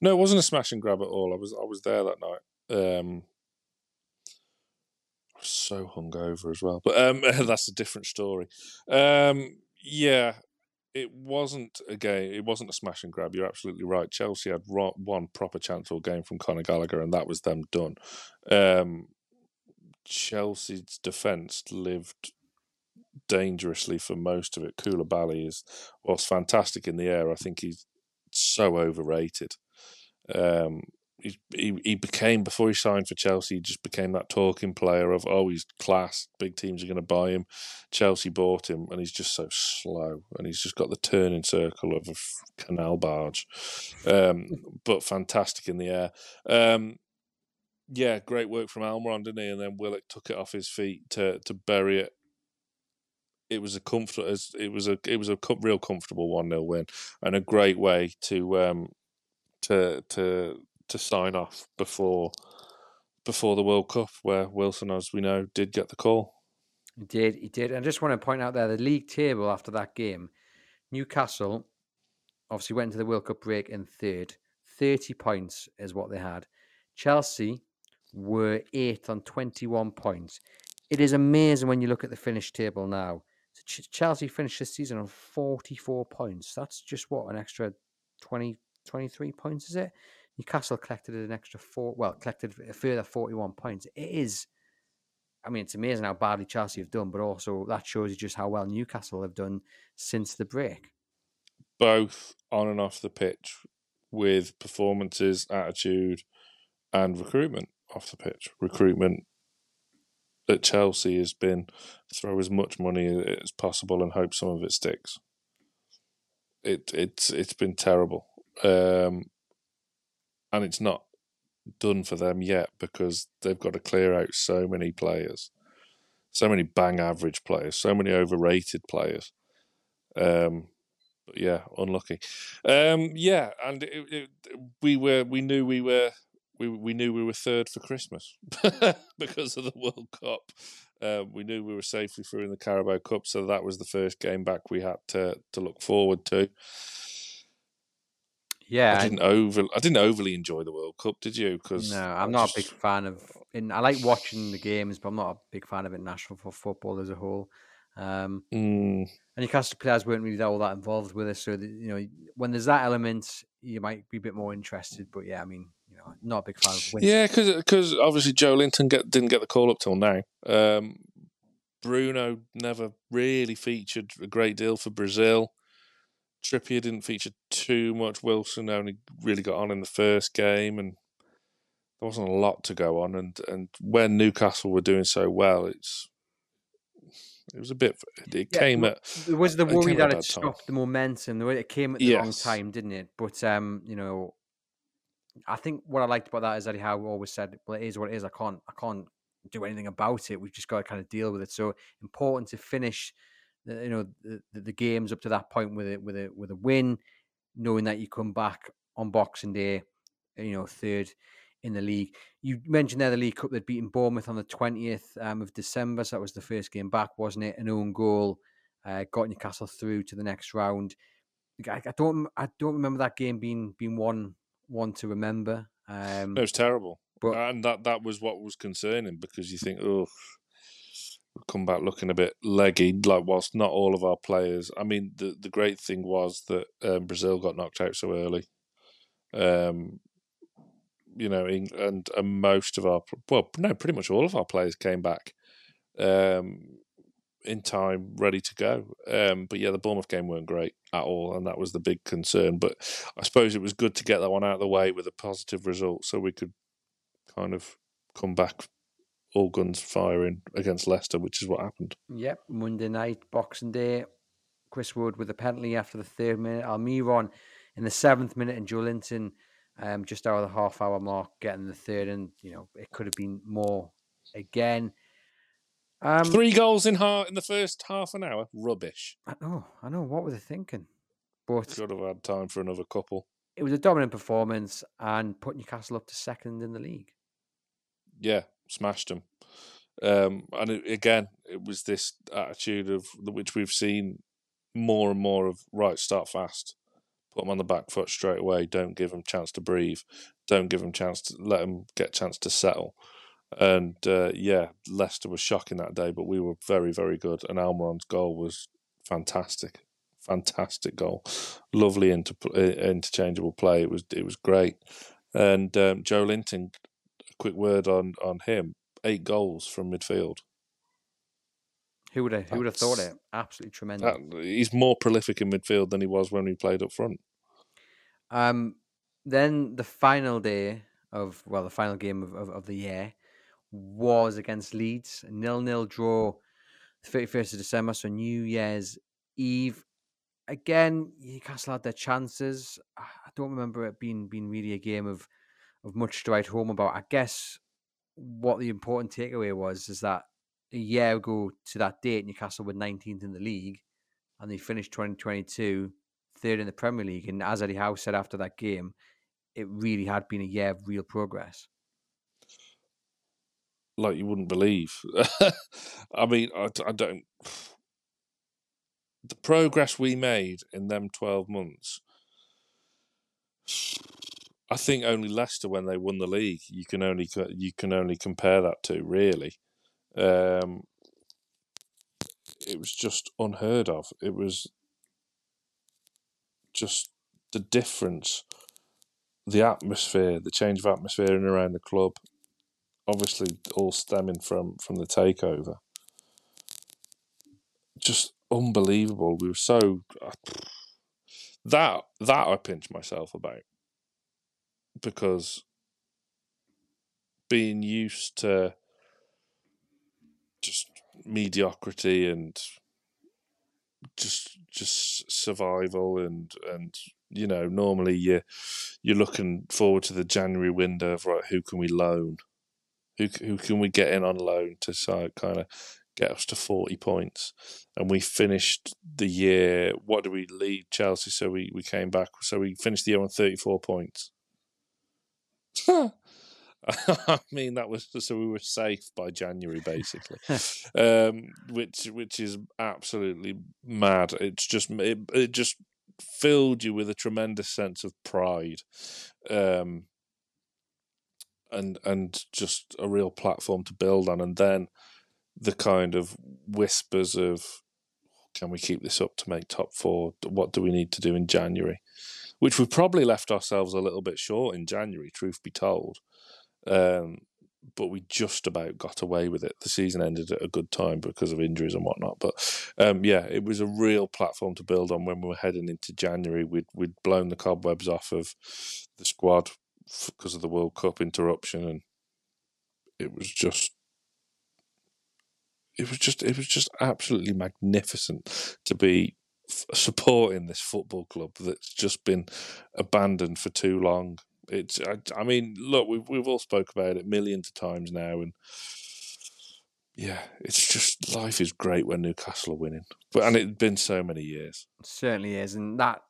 No, it wasn't a smash and grab at all. I was I was there that night. Um, so hungover as well, but um, that's a different story. Um, yeah, it wasn't a game. It wasn't a smash and grab. You're absolutely right. Chelsea had one proper chance all game from Conor Gallagher, and that was them done. Um, Chelsea's defence lived dangerously for most of it. Koulibaly is was fantastic in the air. I think he's so overrated. Um, he, he, he became before he signed for Chelsea, he just became that talking player of oh he's class, big teams are going to buy him. Chelsea bought him, and he's just so slow, and he's just got the turning circle of a canal barge, um, but fantastic in the air. Um, yeah, great work from Almiron, didn't he? And then Willock took it off his feet to to bury it. It was a comfort. It was a it was a real comfortable one 0 win, and a great way to um, to to to sign off before before the World Cup, where Wilson, as we know, did get the call. He did, he did. And I just want to point out there the league table after that game. Newcastle obviously went into the World Cup break in third. 30 points is what they had. Chelsea were eighth on 21 points. It is amazing when you look at the finish table now. So Chelsea finished this season on 44 points. That's just what, an extra 20, 23 points, is it? Newcastle collected an extra four, well, collected a further 41 points. It is, I mean, it's amazing how badly Chelsea have done, but also that shows you just how well Newcastle have done since the break. Both on and off the pitch with performances, attitude, and recruitment off the pitch. Recruitment at Chelsea has been throw as much money as possible and hope some of it sticks. It it's it's been terrible. Um, and it's not done for them yet because they've got to clear out so many players, so many bang average players, so many overrated players. Um, but yeah, unlucky. Um, yeah, and it, it, we were we knew we were we we knew we were third for Christmas because of the World Cup. Um, we knew we were safely through in the Carabao Cup, so that was the first game back we had to to look forward to. Yeah, I didn't over I didn't overly enjoy the World Cup, did you? Because no, I'm not just... a big fan of. In, I like watching the games, but I'm not a big fan of international for football as a whole. Um, mm. And Newcastle players weren't really all that involved with it, so you know when there's that element, you might be a bit more interested. But yeah, I mean, you know, not a big fan of. Winter. Yeah, because obviously Joelinton get, didn't get the call up till now. Um, Bruno never really featured a great deal for Brazil. Trippier didn't feature too much. Wilson only really got on in the first game, and there wasn't a lot to go on. And and when Newcastle were doing so well, it's it was a bit. It yeah, came at. It was the worry that it stopped the momentum. The way it came at the yes. wrong time, didn't it? But um, you know, I think what I liked about that is Eddie Howe always said, "Well, it is what it is. I can't, I can't do anything about it. We've just got to kind of deal with it." So important to finish, you know, the, the games up to that point with it, with a with a win, knowing that you come back on Boxing Day, you know, third in the league. You mentioned there the League Cup they'd beaten Bournemouth on the 20th um, of December, so that was the first game back, wasn't it? An own goal uh, got Newcastle through to the next round. I, I, don't, I don't remember that game being being one one to remember. Um, it was terrible, but and that that was what was concerning because you think, oh, come back looking a bit leggy. Like whilst not all of our players, I mean, the the great thing was that um, Brazil got knocked out so early. Um, you know, and, and most of our well, no, pretty much all of our players came back um, in time, ready to go. Um, but yeah, the Bournemouth game weren't great at all, and that was the big concern. But I suppose it was good to get that one out of the way with a positive result, so we could kind of come back all guns firing against Leicester, which is what happened. Yep, Monday night, Boxing Day. Chris Wood with a penalty after the third minute. Almiron in the seventh minute, and Joelinton um, just of the half hour mark, getting the third, and you know it could have been more again. Um, Three goals in half in the first half an hour, rubbish. I know, I know. What were they thinking? But could have had time for another couple. It was a dominant performance and put Newcastle up to second in the league. Yeah, smashed them. Um, and it, again, it was this attitude of which we've seen more and more of. Right, start fast put them on the back foot straight away. Don't give them chance to breathe. Don't give them chance to let them get chance to settle. And uh, yeah, Leicester was shocking that day, but we were very, very good. And Almiron's goal was fantastic, fantastic goal. Lovely inter- interchangeable play. It was it was great. And um, Joelinton, a quick word on on him: eight goals from midfield. Who would have who would have thought it? Absolutely tremendous. That, he's more prolific in midfield than he was when he played up front. Um, then the final day of well, the final game of, of, of the year was against Leeds, nil nil draw, thirty first of December, so New Year's Eve. Again, Newcastle had their chances. I don't remember it being being really a game of of much to write home about. I guess what the important takeaway was is that a year ago to that date, Newcastle were 19th in the league, and they finished 2022 third in the Premier League. And as Eddie Howe said after that game, it really had been a year of real progress. Like you wouldn't believe. I mean, I, I don't. The progress we made in them 12 months. I think only Leicester, when they won the league, you can only you can only compare that to really. Um, it was just unheard of. It was just the difference, the atmosphere, the change of atmosphere in around the club. Obviously, all stemming from from the takeover. Just unbelievable. We were so that that I pinch myself about because being used to just mediocrity and just just survival and and you know normally you you're looking forward to the January window of right who can we loan? Who who can we get in on loan to so kind of get us to 40 points? And we finished the year what did we lead Chelsea? So we we came back so we finished the year on 34 points I mean, that was so we were safe by January, basically, um, which which is absolutely mad. It's just it, it just filled you with a tremendous sense of pride. Um, and and just a real platform to build on and then the kind of whispers of can we keep this up to make top four? What do we need to do in January? Which we probably left ourselves a little bit short in January, truth be told. Um, but we just about got away with it. The season ended at a good time because of injuries and whatnot. But um, yeah, it was a real platform to build on when we were heading into January. We'd we'd blown the cobwebs off of the squad because of the World Cup interruption, and it was just it was just it was just absolutely magnificent to be supporting this football club that's just been abandoned for too long. It's I, I mean, look, we've we've all spoke about it millions of times now, and yeah, it's just life is great when Newcastle are winning, but and it's been so many years. It certainly is, and that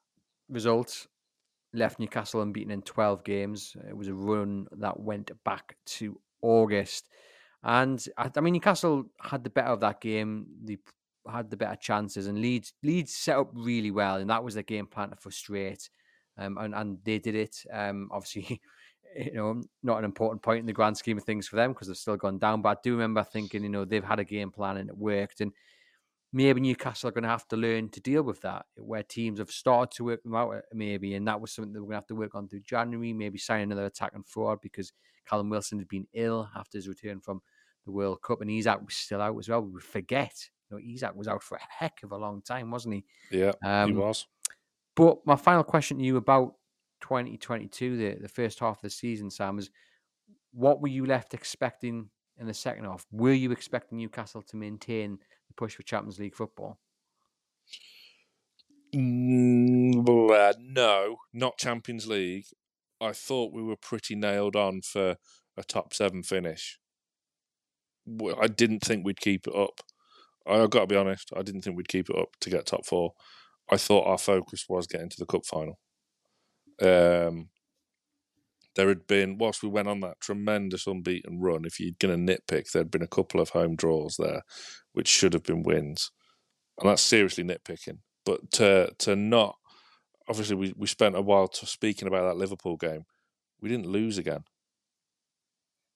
result left Newcastle unbeaten in 12 games. It was a run that went back to August. And I, mean, Newcastle had the better of that game. They had the better chances, and Leeds Leeds set up really well, and that was their game plan to frustrate. Um, and and they did it. Um, obviously, you know, not an important point in the grand scheme of things for them because they've still gone down. But I do remember thinking, you know, they've had a game plan and it worked, and maybe Newcastle are going to have to learn to deal with that, where teams have started to work them out, uh, maybe, and that was something that we're going to have to work on through January. Maybe sign another attack attacking forward because Callum Wilson has been ill after his return from the World Cup, and he's out still out as well. We forget, you know, Isak was out for a heck of a long time, wasn't he? Yeah, um, he was. But my final question to you about 2022, the, the first half of the season, Sam, is what were you left expecting in the second half? Were you expecting Newcastle to maintain the push for Champions League football? Mm, no, not Champions League. I thought we were pretty nailed on for a top seven finish. I didn't think we'd keep it up. I've got to be honest, I didn't think we'd keep it up to get top four. I thought our focus was getting to the cup final. Um, there had been, whilst we went on that tremendous unbeaten run, if you're going to nitpick, there'd been a couple of home draws there, which should have been wins. And that's seriously nitpicking. But to, to not, obviously, we, we spent a while speaking about that Liverpool game. We didn't lose again.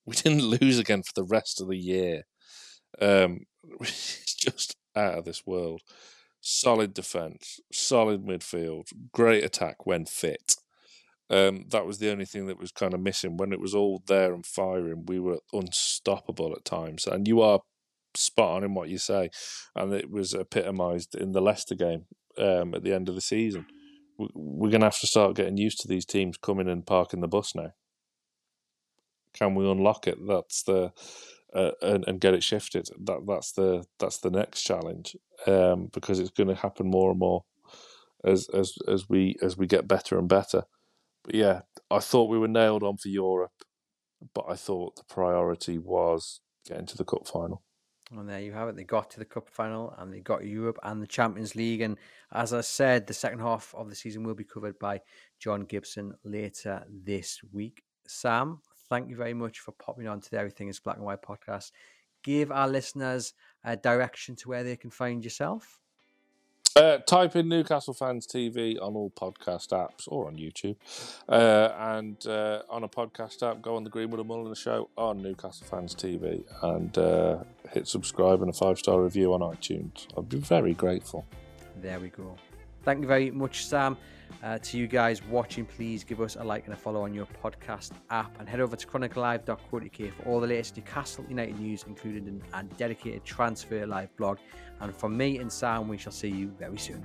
We didn't lose again for the rest of the year. Um, it's just out of this world. Solid defence, solid midfield, great attack when fit. Um, that was the only thing that was kind of missing. When it was all there and firing, we were unstoppable at times. And you are spot on in what you say, and it was epitomised in the Leicester game um, at the end of the season. We're going to have to start getting used to these teams coming and parking the bus now. Can we unlock it? That's the uh, and, and get it shifted. That that's the that's the next challenge um, because it's going to happen more and more as as as we as we get better and better. But yeah, I thought we were nailed on for Europe, but I thought the priority was getting to the cup final. And there you have it. They got to the cup final and they got Europe and the Champions League. And as I said, the second half of the season will be covered by John Gibson later this week. Sam, thank you very much for popping on to the Everything is Black and White podcast. Give our listeners a direction to where they can find yourself. Uh, type in Newcastle Fans TV on all podcast apps or on YouTube. Uh, and uh, on a podcast app, go on the Greenwood and Mulliner show on Newcastle Fans TV and uh, hit subscribe and a five star review on iTunes. I'd be very grateful. There we go. Thank you very much, Sam. Uh, to you guys watching, please give us a like and a follow on your podcast app and head over to chroniclelive.co.uk for all the latest Newcastle United news, including a dedicated transfer live blog. And from me and Sam, we shall see you very soon.